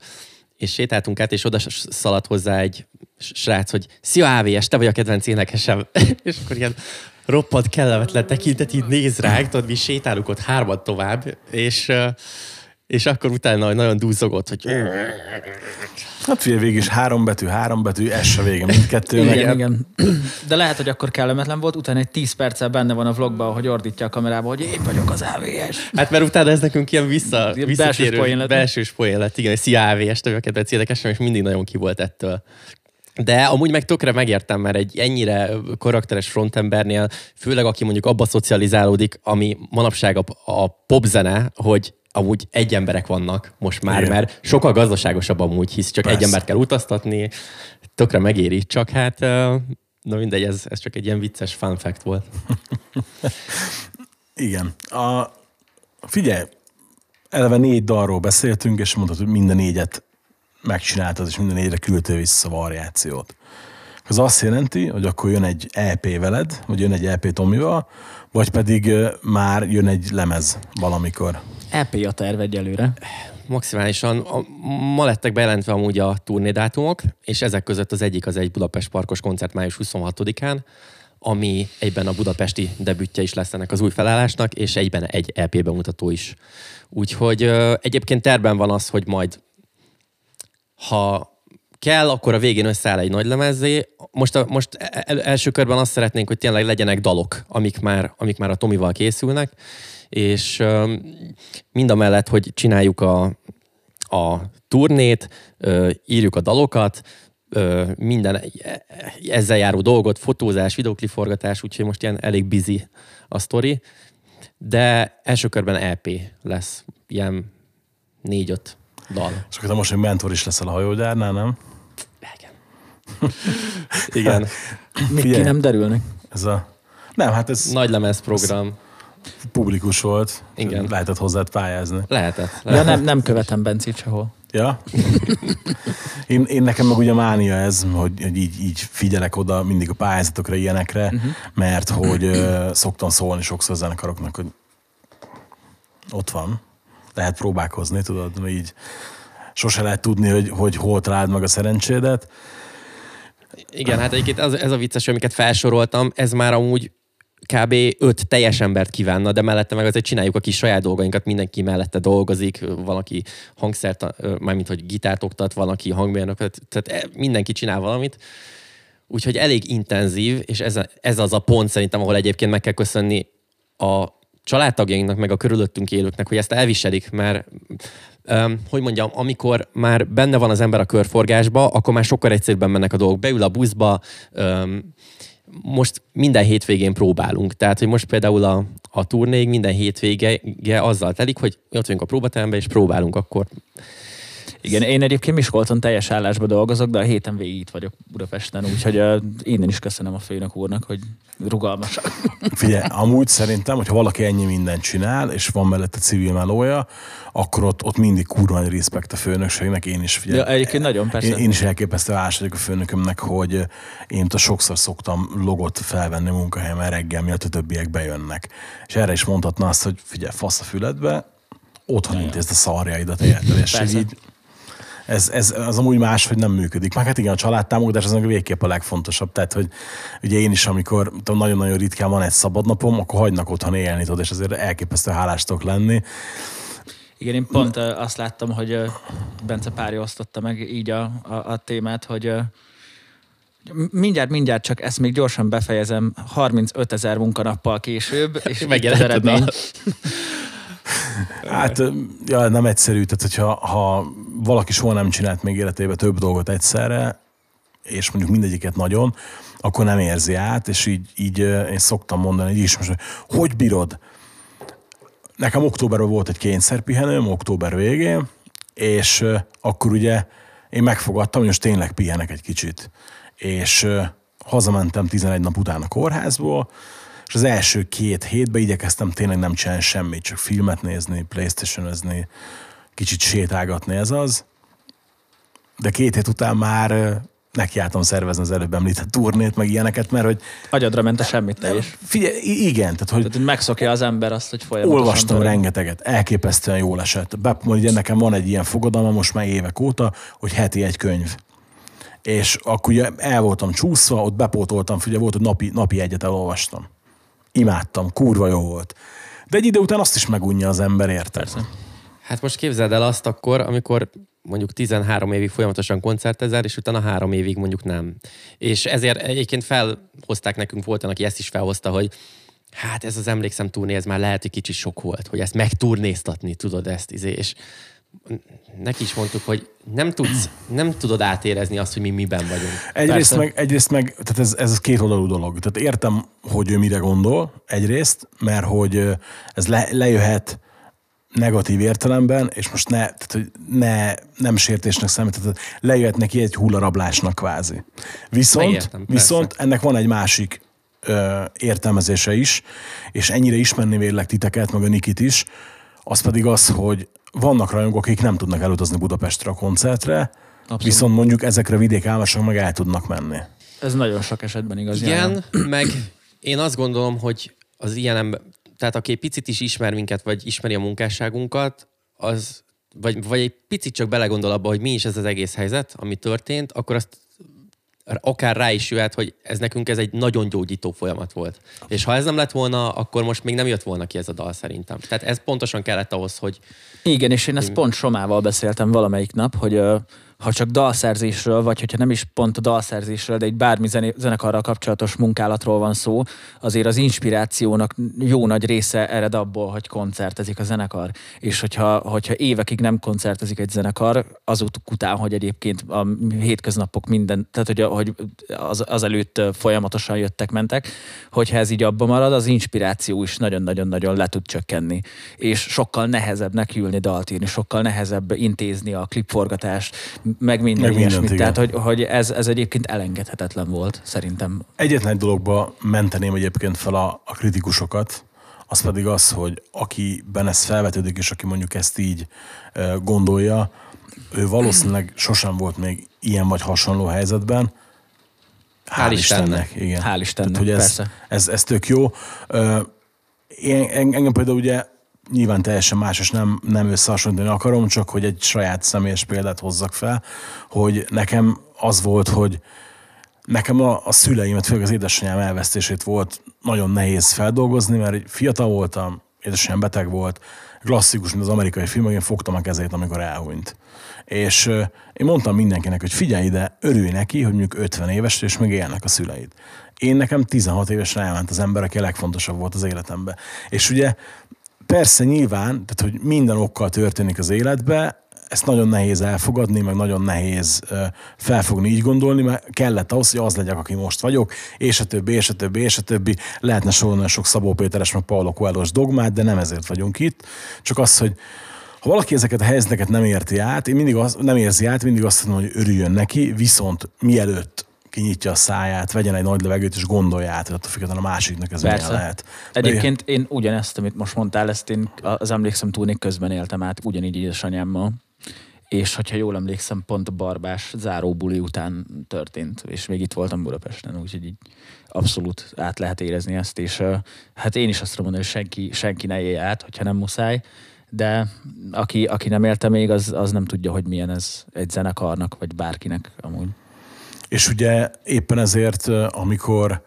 és sétáltunk át, és oda szaladt hozzá egy srác, hogy Szia AVS, te vagy a kedvenc énekesem. és akkor ilyen roppant kellemetlen tekintet így néz ránk, tudod, mi sétálunk ott hárman tovább, és, és akkor utána nagyon dúzogott, hogy Hát figyelj, végig is három betű, három betű, ez se vége mindkettőnek. Igen, igen. De lehet, hogy akkor kellemetlen volt, utána egy 10 perccel benne van a vlogban, hogy ordítja a kamerába, hogy én vagyok az AVS. Hát mert utána ez nekünk ilyen vissza, visszatérő, belsős lett. Belsős poén lett, igen, hogy szia AVS, te vagy a kedvenc énekesem, és mindig nagyon ki volt ettől. De amúgy meg tökre megértem, mert egy ennyire karakteres frontembernél, főleg aki mondjuk abba szocializálódik, ami manapság a, a popzene, hogy amúgy egy emberek vannak most már, Igen. mert sokkal gazdaságosabb amúgy, hisz csak Persze. egy embert kell utaztatni, tökre megéri, csak hát na mindegy, ez, ez csak egy ilyen vicces fun fact volt. Igen. A, figyelj, eleve négy dalról beszéltünk, és mondtad, hogy minden négyet megcsináltad, és minden négyre küldtél vissza variációt. Ez azt jelenti, hogy akkor jön egy EP veled, vagy jön egy EP Tomival, vagy pedig már jön egy lemez valamikor. EP a terv egyelőre. Maximálisan. A, ma lettek bejelentve amúgy a turnédátumok, és ezek között az egyik az egy Budapest Parkos koncert május 26-án, ami egyben a budapesti debütje is lesz ennek az új felállásnak, és egyben egy EP bemutató is. Úgyhogy ö, egyébként terben van az, hogy majd ha kell, akkor a végén összeáll egy nagy lemezzé. Most, a, most el, első körben azt szeretnénk, hogy tényleg legyenek dalok, amik már, amik már a Tomival készülnek, és mind a mellett, hogy csináljuk a, a turnét, írjuk a dalokat, ö, minden ezzel járó dolgot, fotózás, videokliforgatás, úgyhogy most ilyen elég busy a sztori, de első körben EP lesz, ilyen négy-öt dal. És akkor te most, hogy mentor is leszel a hajógyárnál, nem? Igen. Még Figyelj. ki nem derülnek. Ez a... Nem, hát ez Nagy lemez program. publikus volt. Igen. Lehetett hozzád pályázni. Lehetett. Ja, lehetett. nem, nem követem Bencit sehol. Ja? én, én nekem meg ugye mánia ez, hogy, hogy így, így figyelek oda mindig a pályázatokra, ilyenekre, uh-huh. mert hogy ö, szoktam szólni sokszor a zenekaroknak, hogy ott van, lehet próbálkozni, tudod, így sose lehet tudni, hogy, hogy hol találd meg a szerencsédet. Igen, hát egyébként ez, ez a vicces, amiket felsoroltam, ez már amúgy kb. öt teljes embert kívánna, de mellette meg azért csináljuk a kis saját dolgainkat, mindenki mellette dolgozik, valaki hangszert, mármint hogy gitárt oktat, valaki hangmérnök, tehát- e- mindenki csinál valamit. Úgyhogy elég intenzív, és ez, ez az a pont szerintem, ahol egyébként meg kell köszönni a családtagjainknak, meg a körülöttünk élőknek, hogy ezt elviselik, mert hogy mondjam, amikor már benne van az ember a körforgásba, akkor már sokkal egyszerűbben mennek a dolgok. Beül a buszba, most minden hétvégén próbálunk. Tehát, hogy most például a, a turnéig minden hétvége azzal telik, hogy ott vagyunk a próbateremben, és próbálunk akkor. Igen, én egyébként Miskolcon teljes állásba dolgozok, de a héten végig itt vagyok Budapesten, úgyhogy uh, innen is köszönöm a főnök úrnak, hogy rugalmasak. Figyelj, amúgy szerintem, hogyha valaki ennyi mindent csinál, és van mellette civil melója, akkor ott, ott mindig kurva nagy respekt a főnökségnek, én is figyelj. Ja, egyébként nagyon, persze. Én, én is elképesztő hálás vagyok a főnökömnek, hogy én ott sokszor szoktam logot felvenni a munkahelyemen reggel, miatt a többiek bejönnek. És erre is mondhatna azt, hogy figyelj, fasz a füledbe, otthon intézd a szarjaidat, érted? És így, ez, ez, az amúgy más, hogy nem működik. Meg hát igen, a családtámogatás az meg végképp a legfontosabb. Tehát, hogy ugye én is, amikor tudom, nagyon-nagyon ritkán van egy szabadnapom, akkor hagynak otthon élni, tudod, és azért elképesztő hálás tudok lenni. Igen, én pont azt láttam, hogy Bence párja osztotta meg így a, a, a témát, hogy mindjárt, mindjárt csak ezt még gyorsan befejezem, 35 ezer munkanappal később, és a eredmény. Hát, ja, nem egyszerű, tehát hogyha ha valaki soha nem csinált még életében több dolgot egyszerre, és mondjuk mindegyiket nagyon, akkor nem érzi át, és így, így én szoktam mondani, hogy is most, hogy hogy bírod? Nekem októberben volt egy kényszerpihenőm, október végén, és akkor ugye én megfogadtam, hogy most tényleg pihenek egy kicsit. És hazamentem 11 nap után a kórházból, és az első két hétben igyekeztem tényleg nem csinálni semmit, csak filmet nézni, playstation kicsit sétálgatni, ez az. De két hét után már nekiálltam szervezni az előbb említett turnét, meg ilyeneket, mert hogy Agyadra ment a semmit te is. figyelj, igen, tehát hogy Tehát, hogy megszokja az ember azt, hogy folyamatosan... Olvastam pörög. rengeteget, elképesztően jól esett. Be, ugye nekem van egy ilyen fogadalma most már évek óta, hogy heti egy könyv. És akkor ugye el voltam csúszva, ott bepótoltam, ugye volt, hogy napi, napi egyet elolvastam. Imádtam, kurva jó volt. De egy idő után azt is megunja az ember, érted? Persze. Hát most képzeld el azt akkor, amikor mondjuk 13 évig folyamatosan koncertezel, és utána három évig mondjuk nem. És ezért egyébként felhozták nekünk, volt aki ezt is felhozta, hogy hát ez az emlékszem turné, ez már lehet, hogy kicsit sok volt, hogy ezt megturnéztatni, tudod ezt, izé, és neki is mondtuk, hogy nem tudsz, nem tudod átérezni azt, hogy mi miben vagyunk. Egyrészt Persze. meg, egyrészt meg, tehát ez, ez két oldalú dolog. Tehát értem, hogy ő mire gondol, egyrészt, mert hogy ez le, lejöhet negatív értelemben, és most ne, tehát, hogy ne, nem sértésnek számít, tehát lejöhet neki egy hullarablásnak kvázi. Viszont, persze. viszont ennek van egy másik ö, értelmezése is, és ennyire ismerni vélek titeket, meg a Nikit is, az pedig az, hogy vannak rajongók, akik nem tudnak elutazni Budapestre a koncertre, Abszolút. viszont mondjuk ezekre a vidékállások meg el tudnak menni. Ez nagyon sok esetben igaz. Igen, meg én azt gondolom, hogy az ilyen ember, tehát aki egy picit is ismer minket, vagy ismeri a munkásságunkat, az, vagy, vagy egy picit csak belegondol abba, hogy mi is ez az egész helyzet, ami történt, akkor azt akár rá is jöhet, hogy ez nekünk ez egy nagyon gyógyító folyamat volt. És ha ez nem lett volna, akkor most még nem jött volna ki ez a dal szerintem. Tehát ez pontosan kellett ahhoz, hogy Igen, és én ezt pont Somával beszéltem valamelyik nap, hogy ha csak dalszerzésről, vagy hogyha nem is pont a dalszerzésről, de egy bármi zenekarral kapcsolatos munkálatról van szó, azért az inspirációnak jó nagy része ered abból, hogy koncertezik a zenekar. És hogyha, hogyha évekig nem koncertezik egy zenekar, azok után, hogy egyébként a hétköznapok minden, tehát hogy, hogy az, azelőtt ö, folyamatosan jöttek, mentek, hogyha ez így abban marad, az inspiráció is nagyon-nagyon-nagyon le tud csökkenni. És sokkal nehezebb nekiülni dalt írni, sokkal nehezebb intézni a klipforgatást, meg minden Meg mindent, ilyesmit. igen. Tehát, hogy, hogy ez, ez egyébként elengedhetetlen volt, szerintem. Egyetlen egy dologba menteném egyébként fel a, a kritikusokat, az pedig az, hogy akiben ez felvetődik, és aki mondjuk ezt így gondolja, ő valószínűleg sosem volt még ilyen vagy hasonló helyzetben. Hál' Hál' Istennek. Istennek. Igen. Hál' Istennek, Tehát, hogy ez, persze. ez, ez tök jó. Én, en- engem például ugye nyilván teljesen más, és nem, nem összehasonlítani akarom, csak hogy egy saját személyes példát hozzak fel, hogy nekem az volt, hogy nekem a, a szüleimet, főleg az édesanyám elvesztését volt nagyon nehéz feldolgozni, mert fiatal voltam, édesanyám beteg volt, klasszikus, mint az amerikai filmek, én fogtam a kezét, amikor elhunyt. És én mondtam mindenkinek, hogy figyelj ide, örülj neki, hogy mondjuk 50 éves, és még élnek a szüleid. Én nekem 16 évesen elment az ember, aki a legfontosabb volt az életemben. És ugye persze nyilván, tehát hogy minden okkal történik az életbe, ezt nagyon nehéz elfogadni, meg nagyon nehéz felfogni, így gondolni, mert kellett ahhoz, hogy az legyek, aki most vagyok, és a többi, és a többi, és a többi. Lehetne sorolni sok Szabó Péteres, meg Paulo Coelho dogmát, de nem ezért vagyunk itt. Csak az, hogy Ha valaki ezeket a helyzeteket nem érti át, én mindig az, nem érzi át, mindig azt mondom, hogy örüljön neki, viszont mielőtt kinyitja a száját, vegyen egy nagy levegőt, és gondolja át, hogy attól függetlenül a másiknak ez milyen Persze. lehet. Egyébként én ugyanezt, amit most mondtál, ezt én az emlékszem túlnék közben éltem át, ugyanígy édesanyámmal. És hogyha jól emlékszem, pont a barbás záróbuli után történt, és még itt voltam Budapesten, úgyhogy így abszolút át lehet érezni ezt, és hát én is azt tudom mondani, hogy senki, senki ne élje át, hogyha nem muszáj, de aki, aki nem élte még, az, az nem tudja, hogy milyen ez egy zenekarnak, vagy bárkinek amúgy. És ugye éppen ezért, amikor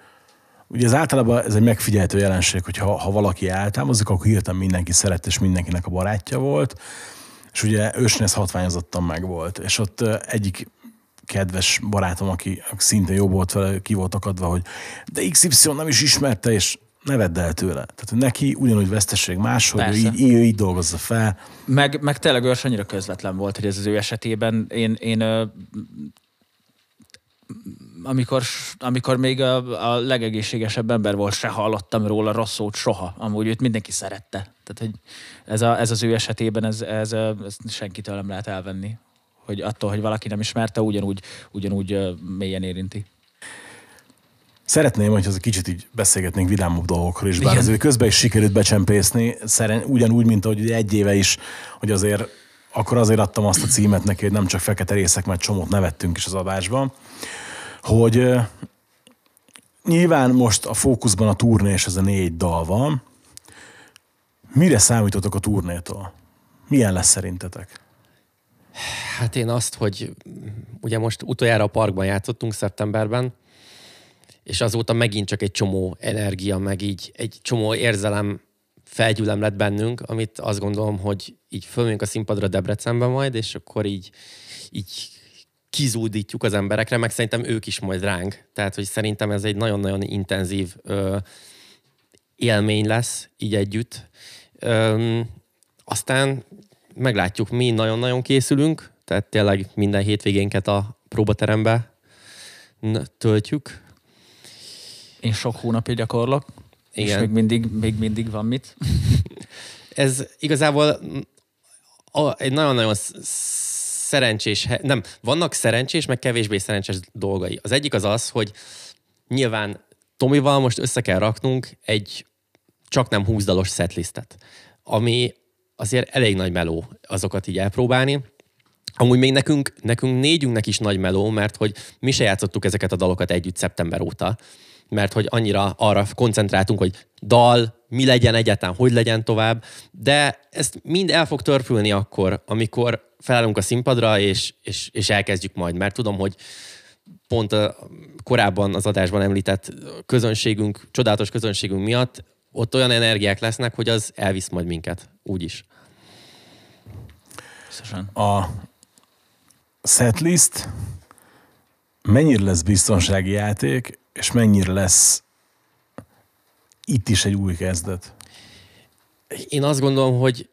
Ugye ez általában ez egy megfigyelhető jelenség, hogy ha, ha valaki eltámozik, akkor hirtelen mindenki szeret, és mindenkinek a barátja volt. És ugye ősnél ez hatványozottan meg volt. És ott egyik kedves barátom, aki szintén jó volt vele, ki volt akadva, hogy de XY nem is ismerte, és ne vedd el tőle. Tehát neki ugyanúgy veszteség máshogy, ő így, ő így dolgozza fel. Meg, meg tényleg ős annyira közvetlen volt, hogy ez az ő esetében én, én amikor, amikor még a, a legegészségesebb ember volt, se hallottam róla rossz szót soha. Amúgy őt mindenki szerette. Tehát, hogy ez, a, ez az ő esetében ez, ez, ez, senkitől nem lehet elvenni. Hogy attól, hogy valaki nem ismerte, ugyanúgy, ugyanúgy mélyen érinti. Szeretném, hogy az egy kicsit így beszélgetnénk vidámabb dolgokról is, bár azért közben is sikerült becsempészni, szeren, ugyanúgy, mint ahogy egy éve is, hogy azért akkor azért adtam azt a címet neki, hogy nem csak fekete részek, mert csomót nevettünk is az adásban, hogy nyilván most a fókuszban a turné és ez a négy dal van. Mire számítotok a turnétól? Milyen lesz szerintetek? Hát én azt, hogy ugye most utoljára a parkban játszottunk szeptemberben, és azóta megint csak egy csomó energia, meg így egy csomó érzelem felgyűlem lett bennünk, amit azt gondolom, hogy így fölmegyünk a színpadra Debrecenben majd, és akkor így, így kizúdítjuk az emberekre, meg szerintem ők is majd ránk. Tehát, hogy szerintem ez egy nagyon-nagyon intenzív ö, élmény lesz így együtt. Ö, aztán meglátjuk, mi nagyon-nagyon készülünk, tehát tényleg minden hétvégénket a próbaterembe töltjük. Én sok hónapig gyakorlok, és Igen. még mindig, még mindig van mit. Ez igazából a- egy nagyon-nagyon sz- szerencsés, nem, vannak szerencsés, meg kevésbé szerencsés dolgai. Az egyik az az, hogy nyilván Tomival most össze kell raknunk egy csak nem 20 dalos setlistet, ami azért elég nagy meló azokat így elpróbálni. Amúgy még nekünk, nekünk négyünknek is nagy meló, mert hogy mi se játszottuk ezeket a dalokat együtt szeptember óta, mert hogy annyira arra koncentráltunk, hogy dal, mi legyen egyáltalán, hogy legyen tovább, de ezt mind el fog törpülni akkor, amikor felállunk a színpadra, és, és, és elkezdjük majd, mert tudom, hogy pont a korábban az adásban említett közönségünk, csodálatos közönségünk miatt ott olyan energiák lesznek, hogy az elvisz majd minket, úgyis. Biztosan. a setlist mennyire lesz biztonsági játék, és mennyire lesz itt is egy új kezdet? Én azt gondolom, hogy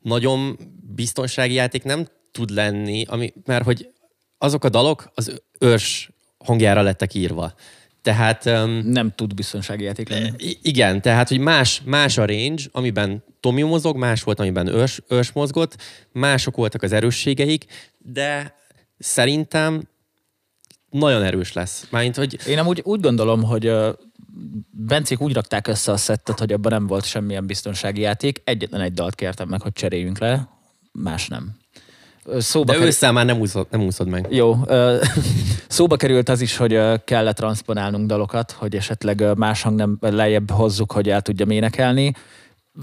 nagyon biztonsági játék nem tud lenni, ami, mert hogy azok a dalok az őrs hangjára lettek írva. Tehát um, Nem tud biztonsági játék lenni. Igen, tehát, hogy más, más a range, amiben Tomi mozog, más volt, amiben ős, ős mozgott, mások voltak az erősségeik, de szerintem nagyon erős lesz. Mármint, hogy Én amúgy úgy gondolom, hogy Bencék úgy rakták össze a szettet, hogy abban nem volt semmilyen biztonsági játék. Egyetlen egy dalt kértem meg, hogy cseréljünk le, más nem. Szóba de kerül- ősszel már nem úszod, nem úszod meg. Jó, szóba került az is, hogy kellett transponálnunk dalokat, hogy esetleg más hang nem lejjebb hozzuk, hogy el tudjam énekelni.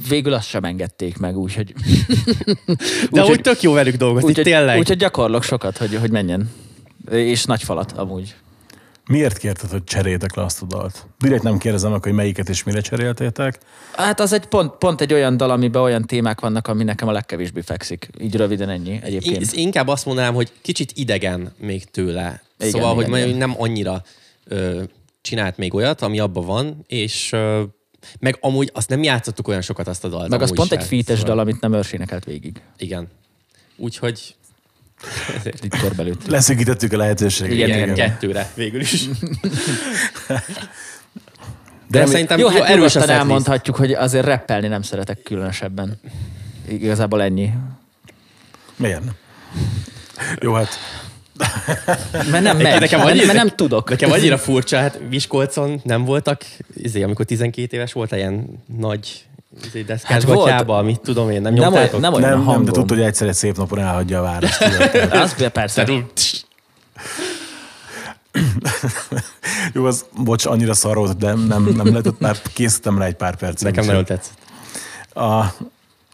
Végül azt sem engedték meg, úgyhogy... De Úgyhogy- úgy tök jó velük dolgozni, úgyhogy, tényleg. úgyhogy gyakorlok sokat, hogy, hogy menjen. És nagy falat amúgy. Miért kérted, hogy cseréltek le azt a dalt? Direkt nem kérdezem meg, hogy melyiket és mire cseréltétek. Hát az egy pont, pont egy olyan dal, amiben olyan témák vannak, ami nekem a legkevésbé fekszik. Így röviden ennyi egyébként. Én inkább azt mondanám, hogy kicsit idegen még tőle. Igen, szóval, igen, hogy majd igen. nem annyira ö, csinált még olyat, ami abban van, és ö, meg amúgy azt nem játszottuk olyan sokat azt a dalt. Meg az pont se. egy fítes Szóval- dal, amit nem őrsénekelt végig. Igen. Úgyhogy Körbelőtt. Leszűkítettük a lehetőséget. Igen, igen, igen. kettőre végül is. De, De szerintem Jó, jó, hát erős a nyugodtan setlist. elmondhatjuk, hogy azért rappelni nem szeretek különösebben. Igazából ennyi. Miért nem? Jó, hát Mert nem megy, Nekem mert, annyira- mert nem tudok. Nekem annyira furcsa, hát Miskolcon nem voltak, izé, amikor 12 éves volt ilyen nagy deszkás Hát hát volt. gatyába, mit tudom én, nem Nem nyomtátok? olyan- nem olyan nem, nem, hangom. de tudod, hogy egyszer egy szép napon elhagyja a várost. Az persze. Úgy, Jó, az, bocs, annyira szar volt, de nem, nem lehetett, már készítettem rá egy pár percet. nekem úgyhogy- nagyon tetszett. A,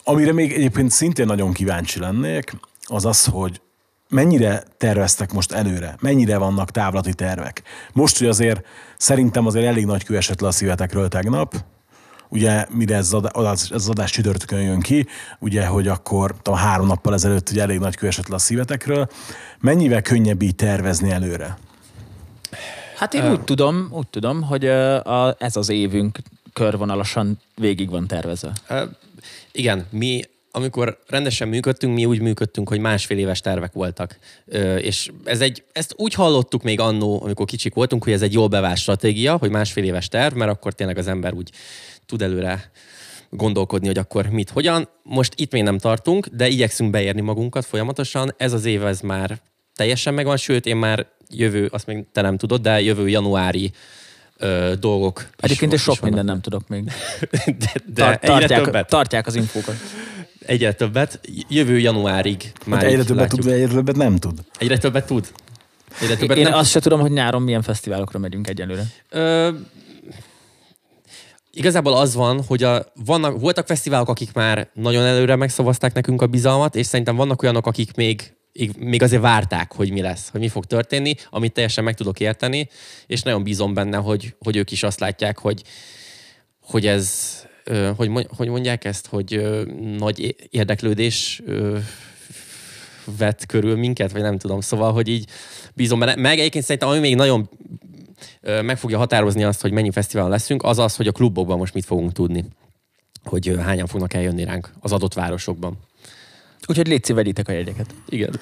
amire még egyébként szintén nagyon kíváncsi lennék, az az, hogy mennyire terveztek most előre, mennyire vannak távlati tervek. Most, hogy azért szerintem azért elég nagy kő esett le a szívetekről tegnap, ugye mire ez az adás, ez az adás csütörtökön jön ki, ugye, hogy akkor talán három nappal ezelőtt ugye elég nagy kő esett le a szívetekről. Mennyivel könnyebb így tervezni előre? Hát én úgy tudom, úgy tudom, hogy a, ez az évünk körvonalasan végig van tervezve. Igen, mi amikor rendesen működtünk, mi úgy működtünk, hogy másfél éves tervek voltak. Ö, és ez egy, ezt úgy hallottuk még annó, amikor kicsik voltunk, hogy ez egy jól bevált stratégia, hogy másfél éves terv, mert akkor tényleg az ember úgy tud előre gondolkodni, hogy akkor mit, hogyan. Most itt még nem tartunk, de igyekszünk beérni magunkat folyamatosan. Ez az év ez már teljesen megvan, sőt, én már jövő, azt még te nem tudod, de jövő januári ö, dolgok. is- Egyébként én is sok vannak. minden nem tudok még. De, de Tar- egyre tartják, többet. tartják az infókat. Egyre többet. Jövő januárig már Hát egyre többet látjuk. tud, vagy egyre többet nem tud. Egyre többet tud? Egyre többet Én nem? azt se tudom, hogy nyáron milyen fesztiválokra megyünk egyelőre. Ö, igazából az van, hogy a, vannak, voltak fesztiválok, akik már nagyon előre megszavazták nekünk a bizalmat, és szerintem vannak olyanok, akik még, még- azért várták, hogy mi lesz, hogy mi fog történni, amit teljesen meg tudok érteni, és nagyon bízom benne, hogy, hogy ők is azt látják, hogy, hogy ez, hogy, hogy mondják ezt, hogy nagy érdeklődés vett körül minket, vagy nem tudom. Szóval, hogy így bízom benne. Meg egyébként szerintem, ami még nagyon meg fogja határozni azt, hogy mennyi fesztiválon leszünk, az az, hogy a klubokban most mit fogunk tudni. Hogy hányan fognak eljönni ránk az adott városokban. Úgyhogy légy vegyitek a jegyeket. Igen.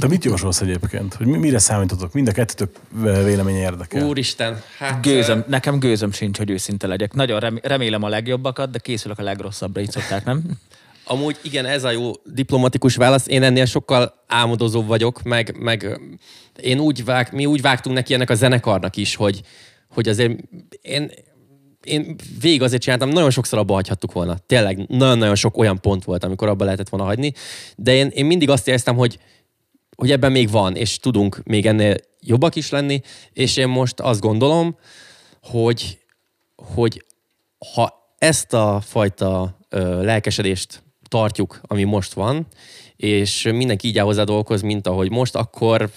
Te mit jósolsz egyébként? Hogy mi- mire számítotok? Mind a kettőtök véleménye érdekel. Úristen, hát... Gőzöm, nekem gőzöm sincs, hogy őszinte legyek. Nagyon rem- remélem a legjobbakat, de készülök a legrosszabbra, így szokták, nem? Amúgy igen, ez a jó diplomatikus válasz. Én ennél sokkal álmodozóbb vagyok, meg, meg én úgy vág, mi úgy vágtunk neki ennek a zenekarnak is, hogy, hogy azért én, én végig azért csináltam, nagyon sokszor abba hagyhattuk volna. Tényleg nagyon-nagyon sok olyan pont volt, amikor abba lehetett volna hagyni, de én, én mindig azt éreztem, hogy, hogy ebben még van, és tudunk még ennél jobbak is lenni, és én most azt gondolom, hogy, hogy ha ezt a fajta ö, lelkesedést tartjuk, ami most van, és mindenki így áll hozzá dolgokhoz, mint ahogy most, akkor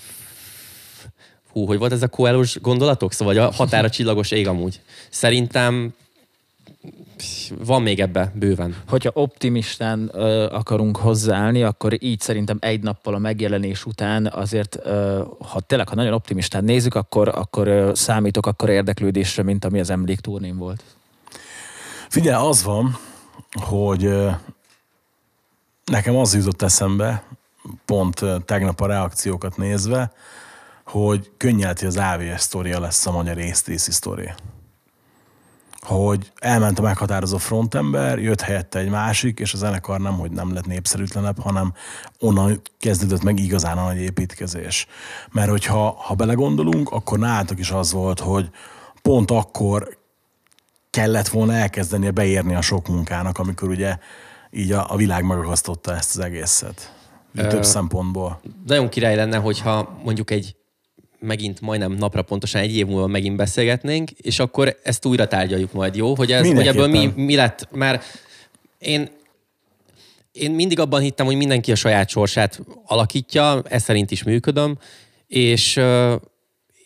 hú, hogy volt ez a koelus gondolatok? Szóval a határa csillagos ég amúgy. Szerintem van még ebbe bőven. Hogyha optimistán ö, akarunk hozzáállni, akkor így szerintem egy nappal a megjelenés után azért, ö, ha tényleg, ha nagyon optimistán nézzük, akkor, akkor ö, számítok akkor érdeklődésre, mint ami az emlékturnén volt. Figyelj, az van, hogy ö, nekem az jutott eszembe, pont ö, tegnap a reakciókat nézve, hogy könnyelti az AVS sztoria lesz a magyar észtészi sztori. Hogy elment a meghatározó frontember, jött helyette egy másik, és a zenekar nem, hogy nem lett népszerűtlenebb, hanem onnan kezdődött meg igazán a nagy építkezés. Mert hogyha ha belegondolunk, akkor nálatok is az volt, hogy pont akkor kellett volna elkezdenie beérni a sok munkának, amikor ugye így a, a világ megakasztotta ezt az egészet. Több szempontból. Nagyon király lenne, hogyha mondjuk egy megint majdnem napra pontosan egy év múlva megint beszélgetnénk, és akkor ezt újra tárgyaljuk majd, jó? Hogy, ez, hogy ebből mi, mi lett? Mert én, én mindig abban hittem, hogy mindenki a saját sorsát alakítja, ez szerint is működöm, és,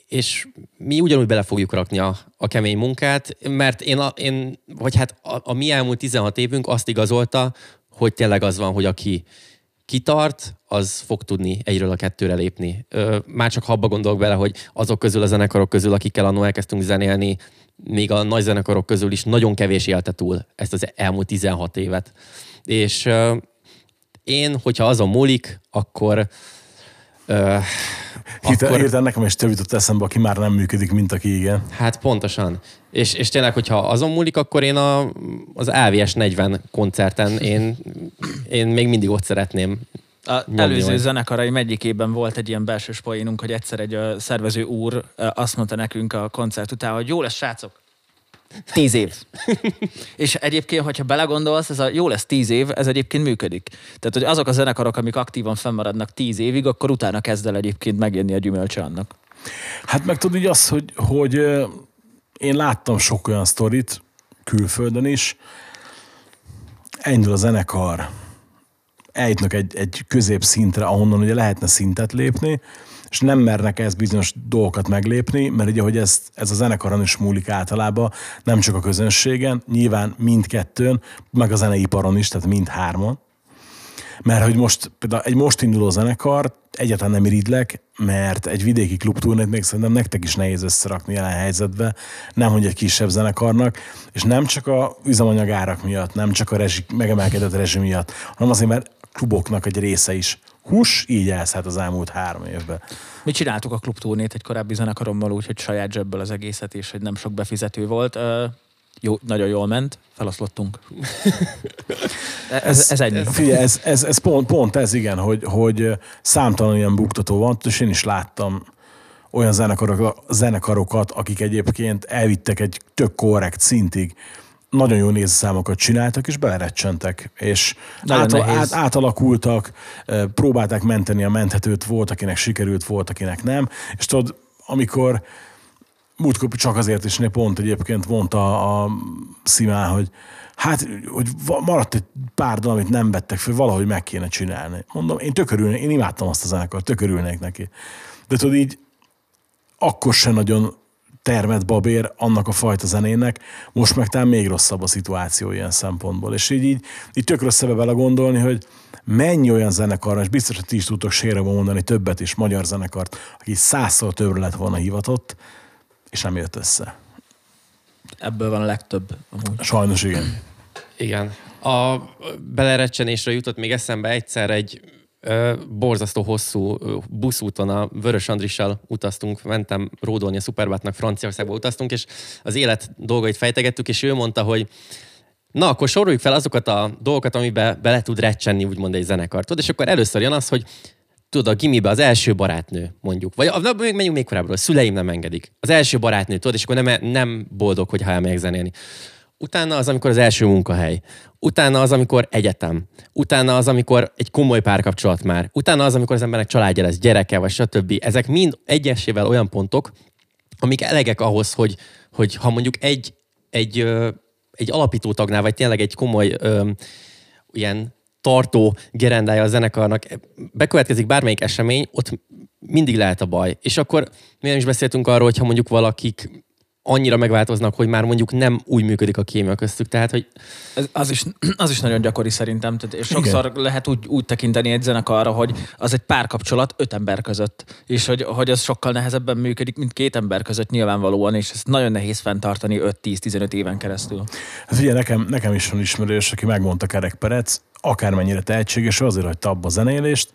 és mi ugyanúgy bele fogjuk rakni a, a kemény munkát, mert én, a, én vagy hát a, a mi elmúlt 16 évünk azt igazolta, hogy tényleg az van, hogy aki kitart, az fog tudni egyről a kettőre lépni. Ö, már csak abba gondolok bele, hogy azok közül a zenekarok közül, akikkel annól elkezdtünk zenélni, még a nagy zenekarok közül is nagyon kevés élte túl ezt az elmúlt 16 évet. És ö, én, hogyha azon múlik, akkor ö, akkor... hirtelen nekem is több jutott eszembe, aki már nem működik, mint aki igen. Hát pontosan. És, és tényleg, hogyha azon múlik, akkor én a, az AVS 40 koncerten én, én még mindig ott szeretném A Nyomni előző majd. zenekaraim egyikében volt egy ilyen belső poénunk, hogy egyszer egy szervező úr azt mondta nekünk a koncert után, hogy jó lesz, srácok, tíz év. És egyébként, hogyha belegondolsz, ez a jó lesz tíz év, ez egyébként működik. Tehát, hogy azok a zenekarok, amik aktívan fennmaradnak tíz évig, akkor utána kezd el egyébként megjönni a gyümölcse annak. Hát meg így az, hogy, hogy én láttam sok olyan sztorit külföldön is, elindul a zenekar, eljutnak egy, egy középszintre, ahonnan ugye lehetne szintet lépni, és nem mernek ezt bizonyos dolgokat meglépni, mert ugye, hogy ez, ez a zenekaron is múlik általában, nem csak a közönségen, nyilván mindkettőn, meg a zeneiparon is, tehát mind hárman. Mert hogy most például egy most induló zenekar egyáltalán nem iridlek, mert egy vidéki klubturnét még szerintem nektek is nehéz összerakni jelen helyzetbe, nem hogy egy kisebb zenekarnak, és nem csak a üzemanyagárak miatt, nem csak a rezsi, megemelkedett rezsi miatt, hanem azért, mert kluboknak egy része is hús, így elszállt az elmúlt három évben. Mi csináltuk a klubturnét egy korábbi zenekarommal úgy, hogy saját zsebből az egészet, és hogy nem sok befizető volt. Jó, nagyon jól ment, feloszlottunk. Ez, ez ennyi. Figyelj, ez, ez, ez pont, pont ez igen, hogy, hogy számtalan ilyen buktató van, és én is láttam olyan zenekarok, zenekarokat, akik egyébként elvittek egy tök korrekt szintig, nagyon jó nézőszámokat csináltak, és belerecsentek, és átal, át, átalakultak, próbálták menteni a menthetőt, volt, akinek sikerült, volt, akinek nem, és tudod, amikor múltkor csak azért is né, pont egyébként mondta a Szimán, hogy hát, hogy maradt egy pár dal, amit nem vettek fel, valahogy meg kéne csinálni. Mondom, én tökörülnék, én imádtam azt a zenekart, tökörülnék neki. De tudod így, akkor se nagyon termett babér annak a fajta zenének, most meg talán még rosszabb a szituáció ilyen szempontból. És így, így, így tök rossz ebbe bele gondolni, hogy mennyi olyan zenekar, és biztos, hogy ti is tudtok sérre mondani többet is, magyar zenekart, aki százszor többre lett volna hivatott, és nem jött össze. Ebből van a legtöbb. Amúgy. Sajnos igen. Igen. A belerecsenésre jutott még eszembe egyszer egy borzasztó hosszú buszúton a Vörös Andrissal utaztunk, mentem ródolni a Superbátnak, Franciaországba utaztunk, és az élet dolgait fejtegettük, és ő mondta, hogy na, akkor soroljuk fel azokat a dolgokat, amiben bele tud recsenni, úgymond egy zenekar. Tudod, és akkor először jön az, hogy tudod, a gimibe az első barátnő, mondjuk. Vagy na, még- menjünk még korábbról, a szüleim nem engedik. Az első barátnő, tudod, és akkor nem, nem boldog, hogy elmegyek zenélni. Utána az, amikor az első munkahely. Utána az, amikor egyetem. Utána az, amikor egy komoly párkapcsolat már. Utána az, amikor az embernek családja lesz, gyereke, vagy stb. Ezek mind egyesével olyan pontok, amik elegek ahhoz, hogy, hogy ha mondjuk egy, egy, egy alapító tagnál, vagy tényleg egy komoly ö, ilyen tartó gerendája a zenekarnak, bekövetkezik bármelyik esemény, ott mindig lehet a baj. És akkor mi nem is beszéltünk arról, hogyha mondjuk valakik annyira megváltoznak, hogy már mondjuk nem úgy működik a kémia köztük. Tehát, hogy Ez, az, is, az is nagyon gyakori szerintem. Tehát, és sokszor Igen. lehet úgy, úgy tekinteni egy zenekarra, hogy az egy párkapcsolat öt ember között. És hogy, hogy az sokkal nehezebben működik, mint két ember között nyilvánvalóan, és ezt nagyon nehéz fenntartani 5-10-15 éven keresztül. Hát ugye nekem, nekem is van ismerős, aki megmondta Kerek Perec, akármennyire tehetséges, azért hagyta abba a zenélést,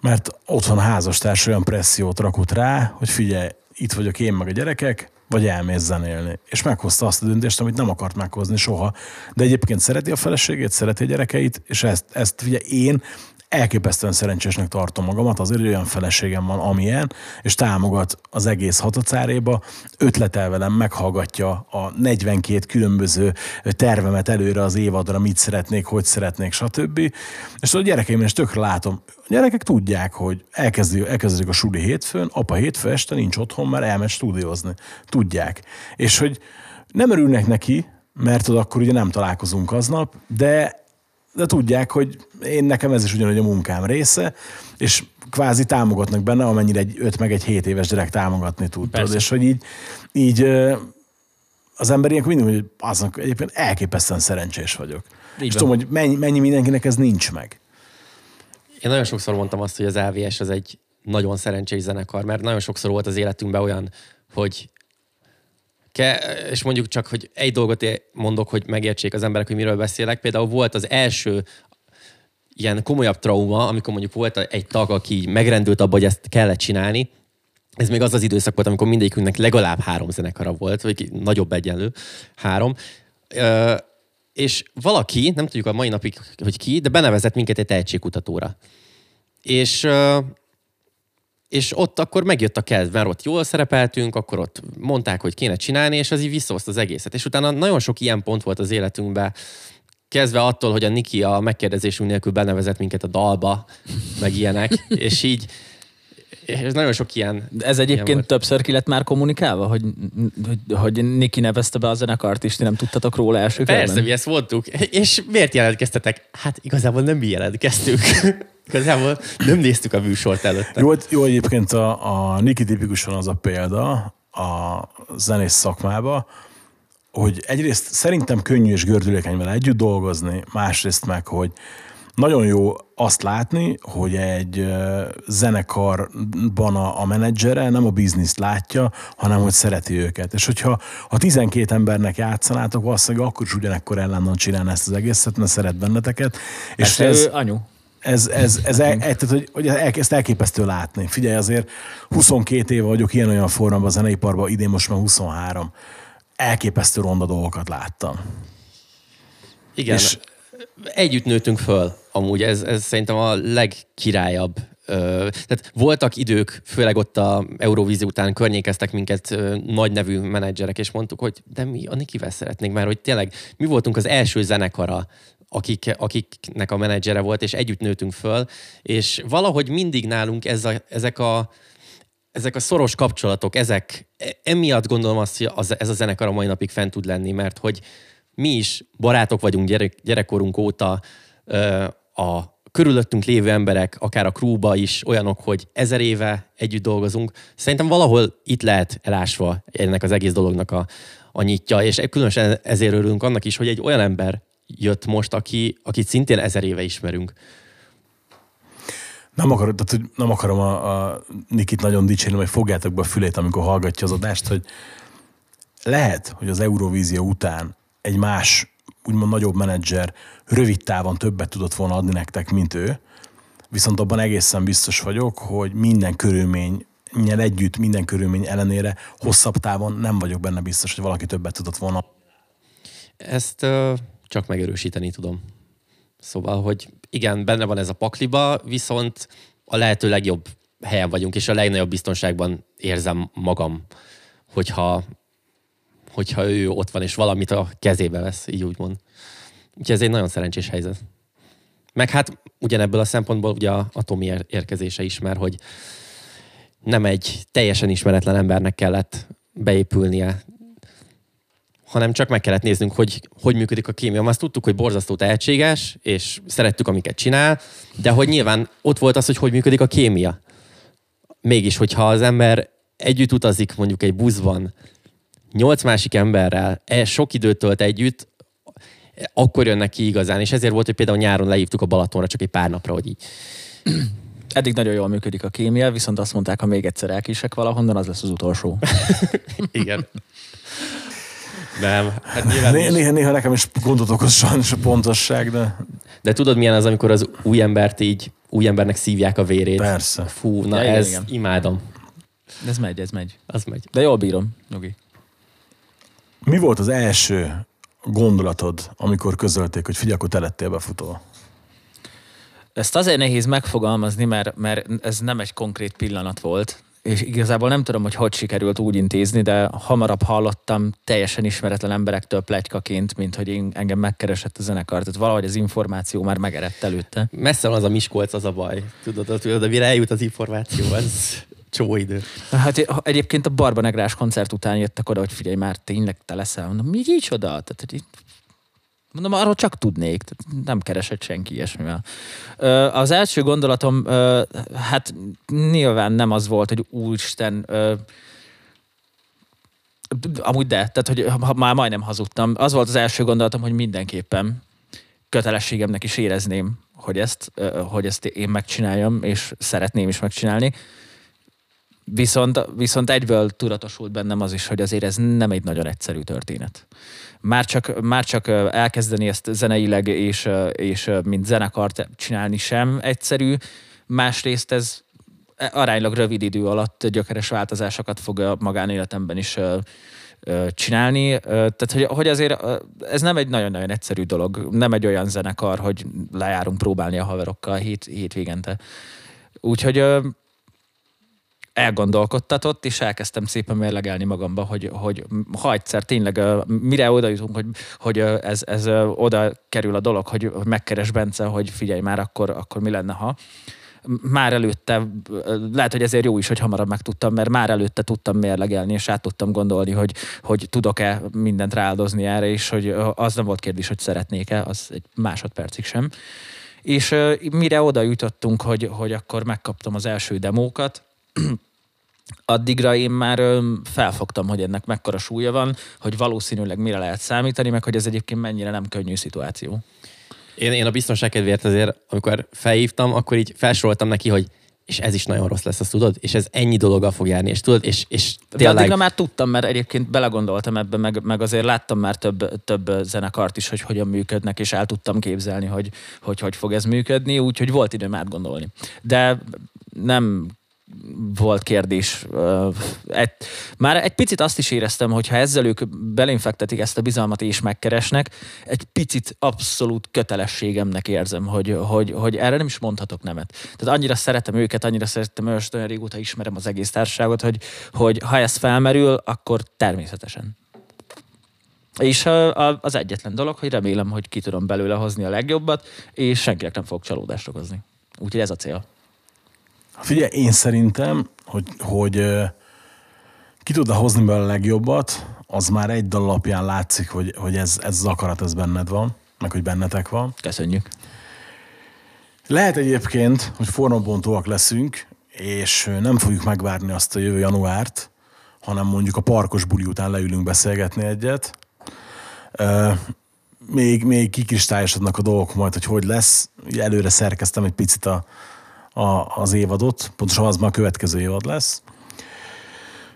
mert otthon a házastárs olyan pressziót rakott rá, hogy figyelj, itt vagyok én meg a gyerekek, vagy elmész zenélni. És meghozta azt a döntést, amit nem akart meghozni soha. De egyébként szereti a feleségét, szereti a gyerekeit, és ezt, ezt ugye én elképesztően szerencsésnek tartom magamat, azért olyan feleségem van, amilyen, és támogat az egész hatacáréba, ötletel velem, meghallgatja a 42 különböző tervemet előre az évadra, mit szeretnék, hogy szeretnék, stb. És a gyerekeimben is tökre látom, a gyerekek tudják, hogy elkezdi, elkezdődik a suli hétfőn, apa hétfő este nincs otthon, mert elmegy stúdiózni. Tudják. És hogy nem örülnek neki, mert tudod, akkor ugye nem találkozunk aznap, de de tudják, hogy én nekem ez is ugyanúgy a munkám része, és kvázi támogatnak benne, amennyire egy 5 meg egy 7 éves gyerek támogatni tud. Tudod, és hogy így, így az ember ilyenkor mindig, hogy aznak egyébként elképesztően szerencsés vagyok. Így és van. tudom, hogy mennyi, mennyi mindenkinek ez nincs meg. Én nagyon sokszor mondtam azt, hogy az AVS az egy nagyon szerencsés zenekar, mert nagyon sokszor volt az életünkben olyan, hogy ke, és mondjuk csak, hogy egy dolgot mondok, hogy megértsék az emberek, hogy miről beszélek. Például volt az első ilyen komolyabb trauma, amikor mondjuk volt egy tag, aki megrendült abba, hogy ezt kellett csinálni, ez még az az időszak volt, amikor mindegyikünknek legalább három zenekara volt, vagy nagyobb egyenlő, három. Ö, és valaki, nem tudjuk a mai napig, hogy ki, de benevezett minket egy tehetségkutatóra. És ö, és ott akkor megjött a kedv, mert ott jól szerepeltünk, akkor ott mondták, hogy kéne csinálni, és az így visszahozta az egészet. És utána nagyon sok ilyen pont volt az életünkben, kezdve attól, hogy a Niki a megkérdezésünk nélkül benevezett minket a dalba, meg ilyenek, és így és nagyon sok ilyen... Ez egyébként ilyen többször ki lett már kommunikálva, hogy, hogy, hogy Niki nevezte be a zenekart, és ti nem tudtatok róla első Persze, körben? mi ezt voltuk. És miért jelentkeztetek? Hát igazából nem mi jelentkeztünk. Igazából nem néztük a műsort előtte. Jó, jó egyébként a, a Niki tipikusan az a példa a zenész szakmába, hogy egyrészt szerintem könnyű és gördülékeny vele együtt dolgozni, másrészt meg, hogy nagyon jó azt látni, hogy egy zenekarban a, a menedzsere nem a bizniszt látja, hanem hogy szereti őket. És hogyha ha 12 embernek játszanátok, valószínűleg akkor is ugyanekkor ellenan csinálni ezt az egészet, mert szeret benneteket. És Persze, ez, ő anyu. Ez, ez, ez el, tehát, hogy, hogy el, ezt elképesztő látni. Figyelj, azért 22 éve vagyok ilyen-olyan formában a zeneiparban, idén most már 23. Elképesztő ronda dolgokat láttam. Igen. És-. Együtt nőttünk föl, amúgy ez, ez szerintem a legkirályabb. Tehát voltak idők, főleg ott a Eurovízió után környékeztek minket nagy nevű menedzserek, és mondtuk, hogy de mi a Nikivel szeretnénk, mert hogy tényleg mi voltunk az első zenekara, akik, akiknek a menedzsere volt, és együtt nőttünk föl, és valahogy mindig nálunk ez a, ezek a ezek a szoros kapcsolatok, ezek, e- emiatt gondolom azt, hogy ez a zenekar a mai napig fent tud lenni, mert hogy mi is barátok vagyunk gyerek, gyerekkorunk óta, a körülöttünk lévő emberek, akár a krúba is olyanok, hogy ezer éve együtt dolgozunk. Szerintem valahol itt lehet elásva ennek az egész dolognak a, a nyitja, és különösen ezért örülünk annak is, hogy egy olyan ember jött most, aki, akit szintén ezer éve ismerünk. Nem, akar, tehát, nem akarom a, a Nikit nagyon dicsérni, hogy fogjátok be a fülét, amikor hallgatja az adást, hogy lehet, hogy az Eurovízió után egy más, úgymond nagyobb menedzser rövid távon többet tudott volna adni nektek, mint ő, viszont abban egészen biztos vagyok, hogy minden körülmény együtt, minden körülmény ellenére hosszabb távon nem vagyok benne biztos, hogy valaki többet tudott volna. Ezt ö, csak megerősíteni tudom. Szóval, hogy igen, benne van ez a pakliba, viszont a lehető legjobb helyen vagyunk, és a legnagyobb biztonságban érzem magam, hogyha, hogyha ő ott van, és valamit a kezébe vesz, így úgymond. Úgyhogy ez egy nagyon szerencsés helyzet. Meg hát ugyanebből a szempontból ugye a, a Tomi ér- érkezése is, mert hogy nem egy teljesen ismeretlen embernek kellett beépülnie hanem csak meg kellett néznünk, hogy hogy működik a kémia. Azt tudtuk, hogy borzasztó tehetséges, és szerettük, amiket csinál, de hogy nyilván ott volt az, hogy hogy működik a kémia. Mégis, hogyha az ember együtt utazik mondjuk egy buszban, nyolc másik emberrel, e sok időt tölt együtt, akkor jönnek ki igazán. És ezért volt, hogy például nyáron lehívtuk a Balatonra csak egy pár napra, hogy így. Eddig nagyon jól működik a kémia, viszont azt mondták, ha még egyszer elkísek valahonnan, az lesz az utolsó. Igen. Nem, hát nyilván Né- Néha, néha nekem is gondot okoz sajnos a pontosság, de De tudod, milyen az, amikor az új embert így, új embernek szívják a vérét? Persze. Fú, na Ja, ez igen. imádom. Ez megy, ez megy. Az megy. De jól bírom, nyugi. mi volt az első gondolatod, amikor közölték, hogy figyelj, akkor te lettél befutó? Ezt azért nehéz megfogalmazni, mert, mert ez nem egy konkrét pillanat volt, és igazából nem tudom, hogy hogy sikerült úgy intézni, de hamarabb hallottam teljesen ismeretlen emberektől plegykaként, mint hogy én, engem megkeresett a zenekar. Tehát valahogy az információ már megerett előtte. Messze van az a Miskolc, az a baj. Tudod, tudod de mire eljut az információ, csomó idő. Hát egyébként a Barba Negrás koncert után jöttek oda, hogy figyelj, már tényleg te leszel. Mondom, mi így oda? Tehát, hogy Mondom, arról csak tudnék, nem keresett senki ilyesmivel. Az első gondolatom, hát nyilván nem az volt, hogy úristen, amúgy de, tehát hogy már majdnem hazudtam. Az volt az első gondolatom, hogy mindenképpen kötelességemnek is érezném, hogy ezt, hogy ezt én megcsináljam, és szeretném is megcsinálni Viszont, viszont egyből tudatosult bennem az is, hogy azért ez nem egy nagyon egyszerű történet. Már csak, már csak elkezdeni ezt zeneileg és, és mint zenekart csinálni sem egyszerű. Másrészt ez aránylag rövid idő alatt gyökeres változásokat fog a magánéletemben is csinálni. Tehát, hogy, hogy azért ez nem egy nagyon-nagyon egyszerű dolog. Nem egy olyan zenekar, hogy lejárunk próbálni a haverokkal hét, hétvégente. Úgyhogy elgondolkodtatott, és elkezdtem szépen mérlegelni magamba, hogy, hogy ha egyszer tényleg mire oda jutunk, hogy, hogy ez, ez oda kerül a dolog, hogy, megkeres Bence, hogy figyelj már, akkor, akkor mi lenne, ha már előtte, lehet, hogy ezért jó is, hogy hamarabb megtudtam, mert már előtte tudtam mérlegelni, és át tudtam gondolni, hogy, hogy tudok-e mindent rááldozni erre, és hogy az nem volt kérdés, hogy szeretnék-e, az egy másodpercig sem. És mire oda jutottunk, hogy, hogy akkor megkaptam az első demókat, addigra én már felfogtam, hogy ennek mekkora súlya van, hogy valószínűleg mire lehet számítani, meg hogy ez egyébként mennyire nem könnyű szituáció. Én, én a biztonság kedvéért azért, amikor felhívtam, akkor így felsoroltam neki, hogy és ez is nagyon rossz lesz, azt tudod? És ez ennyi dologgal fog járni, és tudod, és, és De tényleg... addigra már tudtam, mert egyébként belegondoltam ebbe, meg, meg azért láttam már több, több zenekart is, hogy hogyan működnek, és el tudtam képzelni, hogy hogy, hogy fog ez működni, úgyhogy volt időm átgondolni. De nem volt kérdés. Már egy picit azt is éreztem, hogy ha ezzel ők belénfektetik ezt a bizalmat és megkeresnek, egy picit abszolút kötelességemnek érzem, hogy, hogy, hogy erre nem is mondhatok nemet. Tehát annyira szeretem őket, annyira szeretem őket, olyan régóta ismerem az egész társaságot, hogy, hogy ha ez felmerül, akkor természetesen. És az egyetlen dolog, hogy remélem, hogy ki tudom belőle hozni a legjobbat, és senkinek nem fog csalódást okozni. Úgyhogy ez a cél. Figyelj, én szerintem, hogy, hogy ki tudod hozni belőle a legjobbat, az már egy dal alapján látszik, hogy, hogy ez, ez az akarat, ez benned van, meg hogy bennetek van. Köszönjük. Lehet egyébként, hogy formabontóak leszünk, és nem fogjuk megvárni azt a jövő januárt, hanem mondjuk a parkos buli után leülünk beszélgetni egyet. Még, még kikristályosodnak a dolgok majd, hogy hogy lesz. Ugye előre szerkeztem egy picit a, a, az évadot, pontosan az már a következő évad lesz.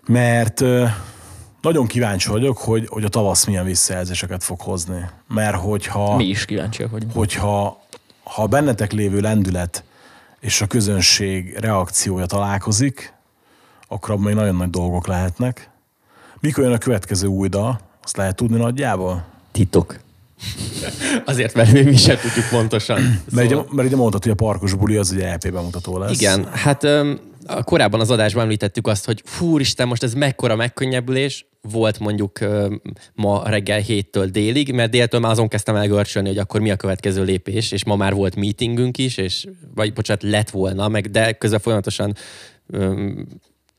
Mert nagyon kíváncsi vagyok, hogy, hogy a tavasz milyen visszajelzéseket fog hozni. Mert hogyha Mi is kíváncsiak vagyunk. hogyha ha bennetek lévő lendület és a közönség reakciója találkozik, akkor abban még nagyon nagy dolgok lehetnek. Mikor jön a következő új dal? Azt lehet tudni nagyjából? Titok. Azért, mert még mi sem tudjuk pontosan. Mert, ugye, mert ugye mondtad, hogy a parkos buli az ugye EP bemutató lesz. Igen, hát öm, a korábban az adásban említettük azt, hogy fúristen, most ez mekkora megkönnyebbülés volt mondjuk öm, ma reggel héttől délig, mert déltől már azon kezdtem el görcsölni, hogy akkor mi a következő lépés, és ma már volt meetingünk is, és, vagy bocsánat, lett volna, meg de közben folyamatosan öm,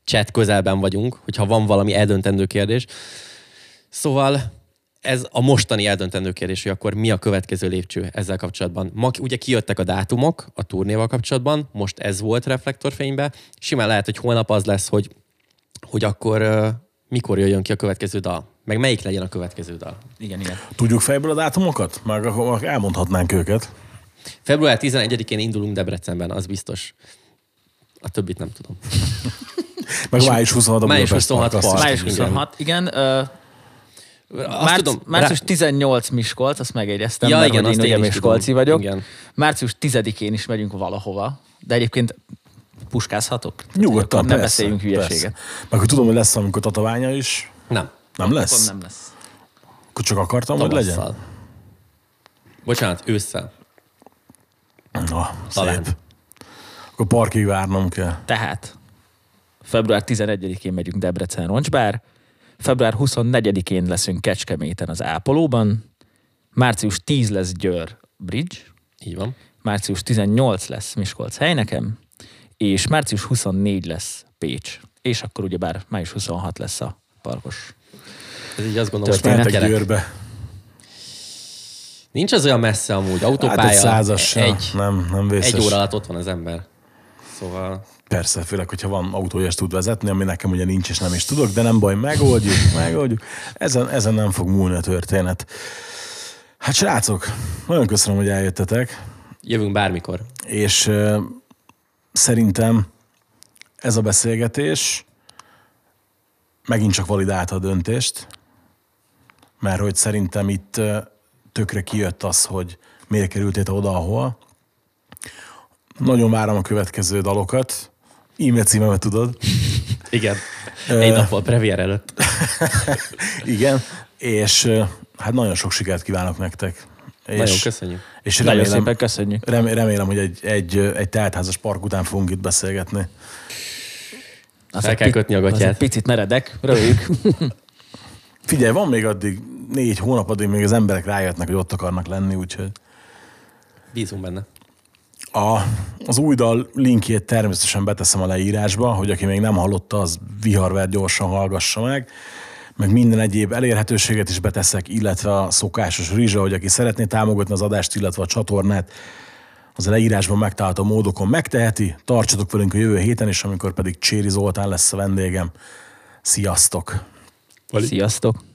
chat közelben vagyunk, hogyha van valami eldöntendő kérdés. Szóval ez a mostani eldöntendő kérdés, hogy akkor mi a következő lépcső ezzel kapcsolatban. Ma ugye kijöttek a dátumok a turnéval kapcsolatban, most ez volt reflektorfénybe. Simán lehet, hogy holnap az lesz, hogy, hogy akkor uh, mikor jöjjön ki a következő dal. Meg melyik legyen a következő dal. Igen, igen. Tudjuk fejből a dátumokat? Már akkor elmondhatnánk őket. Február 11-én indulunk Debrecenben, az biztos. A többit nem tudom. Meg május 26 a Május Budapest 26 Park, azt Park. is Május tudjuk. 26, igen. Ö, Azt Márci, tudom, március rá- 18 Miskolc, azt megjegyeztem, Ja, mert igen, hogy azt én ugye én is Miskolci tudom. vagyok. Igen. Március 10-én is megyünk valahova, de egyébként puskázhatok? Nyugodtan, akkor Ne persze, beszéljünk hülyeséget. Persze. Meg hogy tudom, hogy lesz amikor tatoványa is. Nem. Nem lesz? Akkor nem lesz. Akkor csak akartam, hogy legyen? Tavasszal. Bocsánat, ősszel. Na, Talán. szép. Akkor parkig várnom kell. Tehát február 11-én megyünk Debrecen Roncsbár, február 24-én leszünk Kecskeméten az Ápolóban, március 10 lesz Győr Bridge, Így van. március 18 lesz Miskolc helynekem, és március 24 lesz Pécs. És akkor ugyebár május 26 lesz a parkos. Ez így azt gondolom, hogy Történet. Mentek gyerek. Győrbe. Nincs az olyan messze amúgy, Hát autópálya. egy százas egy, Nem, nem vészes. egy óra alatt ott van az ember. Szóval Persze, főleg, hogyha van autója, és tud vezetni, ami nekem ugye nincs, és nem is tudok, de nem baj, megoldjuk, megoldjuk. Ezen, ezen nem fog múlni a történet. Hát srácok, nagyon köszönöm, hogy eljöttetek, jövünk bármikor. és uh, szerintem ez a beszélgetés megint csak validálta a döntést, mert hogy szerintem itt tökre kijött az, hogy miért kerültél oda, ahol. Nagyon várom a következő dalokat. E-mail címemet tudod. Igen. Egy nappal premier előtt. Igen. És hát nagyon sok sikert kívánok nektek. És, Nagyon köszönjük. És Nagyon remélem, szépen köszönjük. rem- remélem, hogy egy, egy, egy teltházas park után fogunk itt beszélgetni. Az Fel egy kell pi- kötni a gatyát. egy picit meredek, röhögjük. Figyelj, van még addig négy hónap, addig még az emberek rájöttnek, hogy ott akarnak lenni, úgyhogy Bízunk benne. A, az új dal linkjét természetesen beteszem a leírásba, hogy aki még nem hallotta, az viharver gyorsan hallgassa meg, meg minden egyéb elérhetőséget is beteszek, illetve a szokásos rizsa, hogy aki szeretné támogatni az adást, illetve a csatornát, az a leírásban megtalálható módokon megteheti. Tartsatok velünk a jövő héten is, amikor pedig Cséri Zoltán lesz a vendégem. Sziasztok! Sziasztok!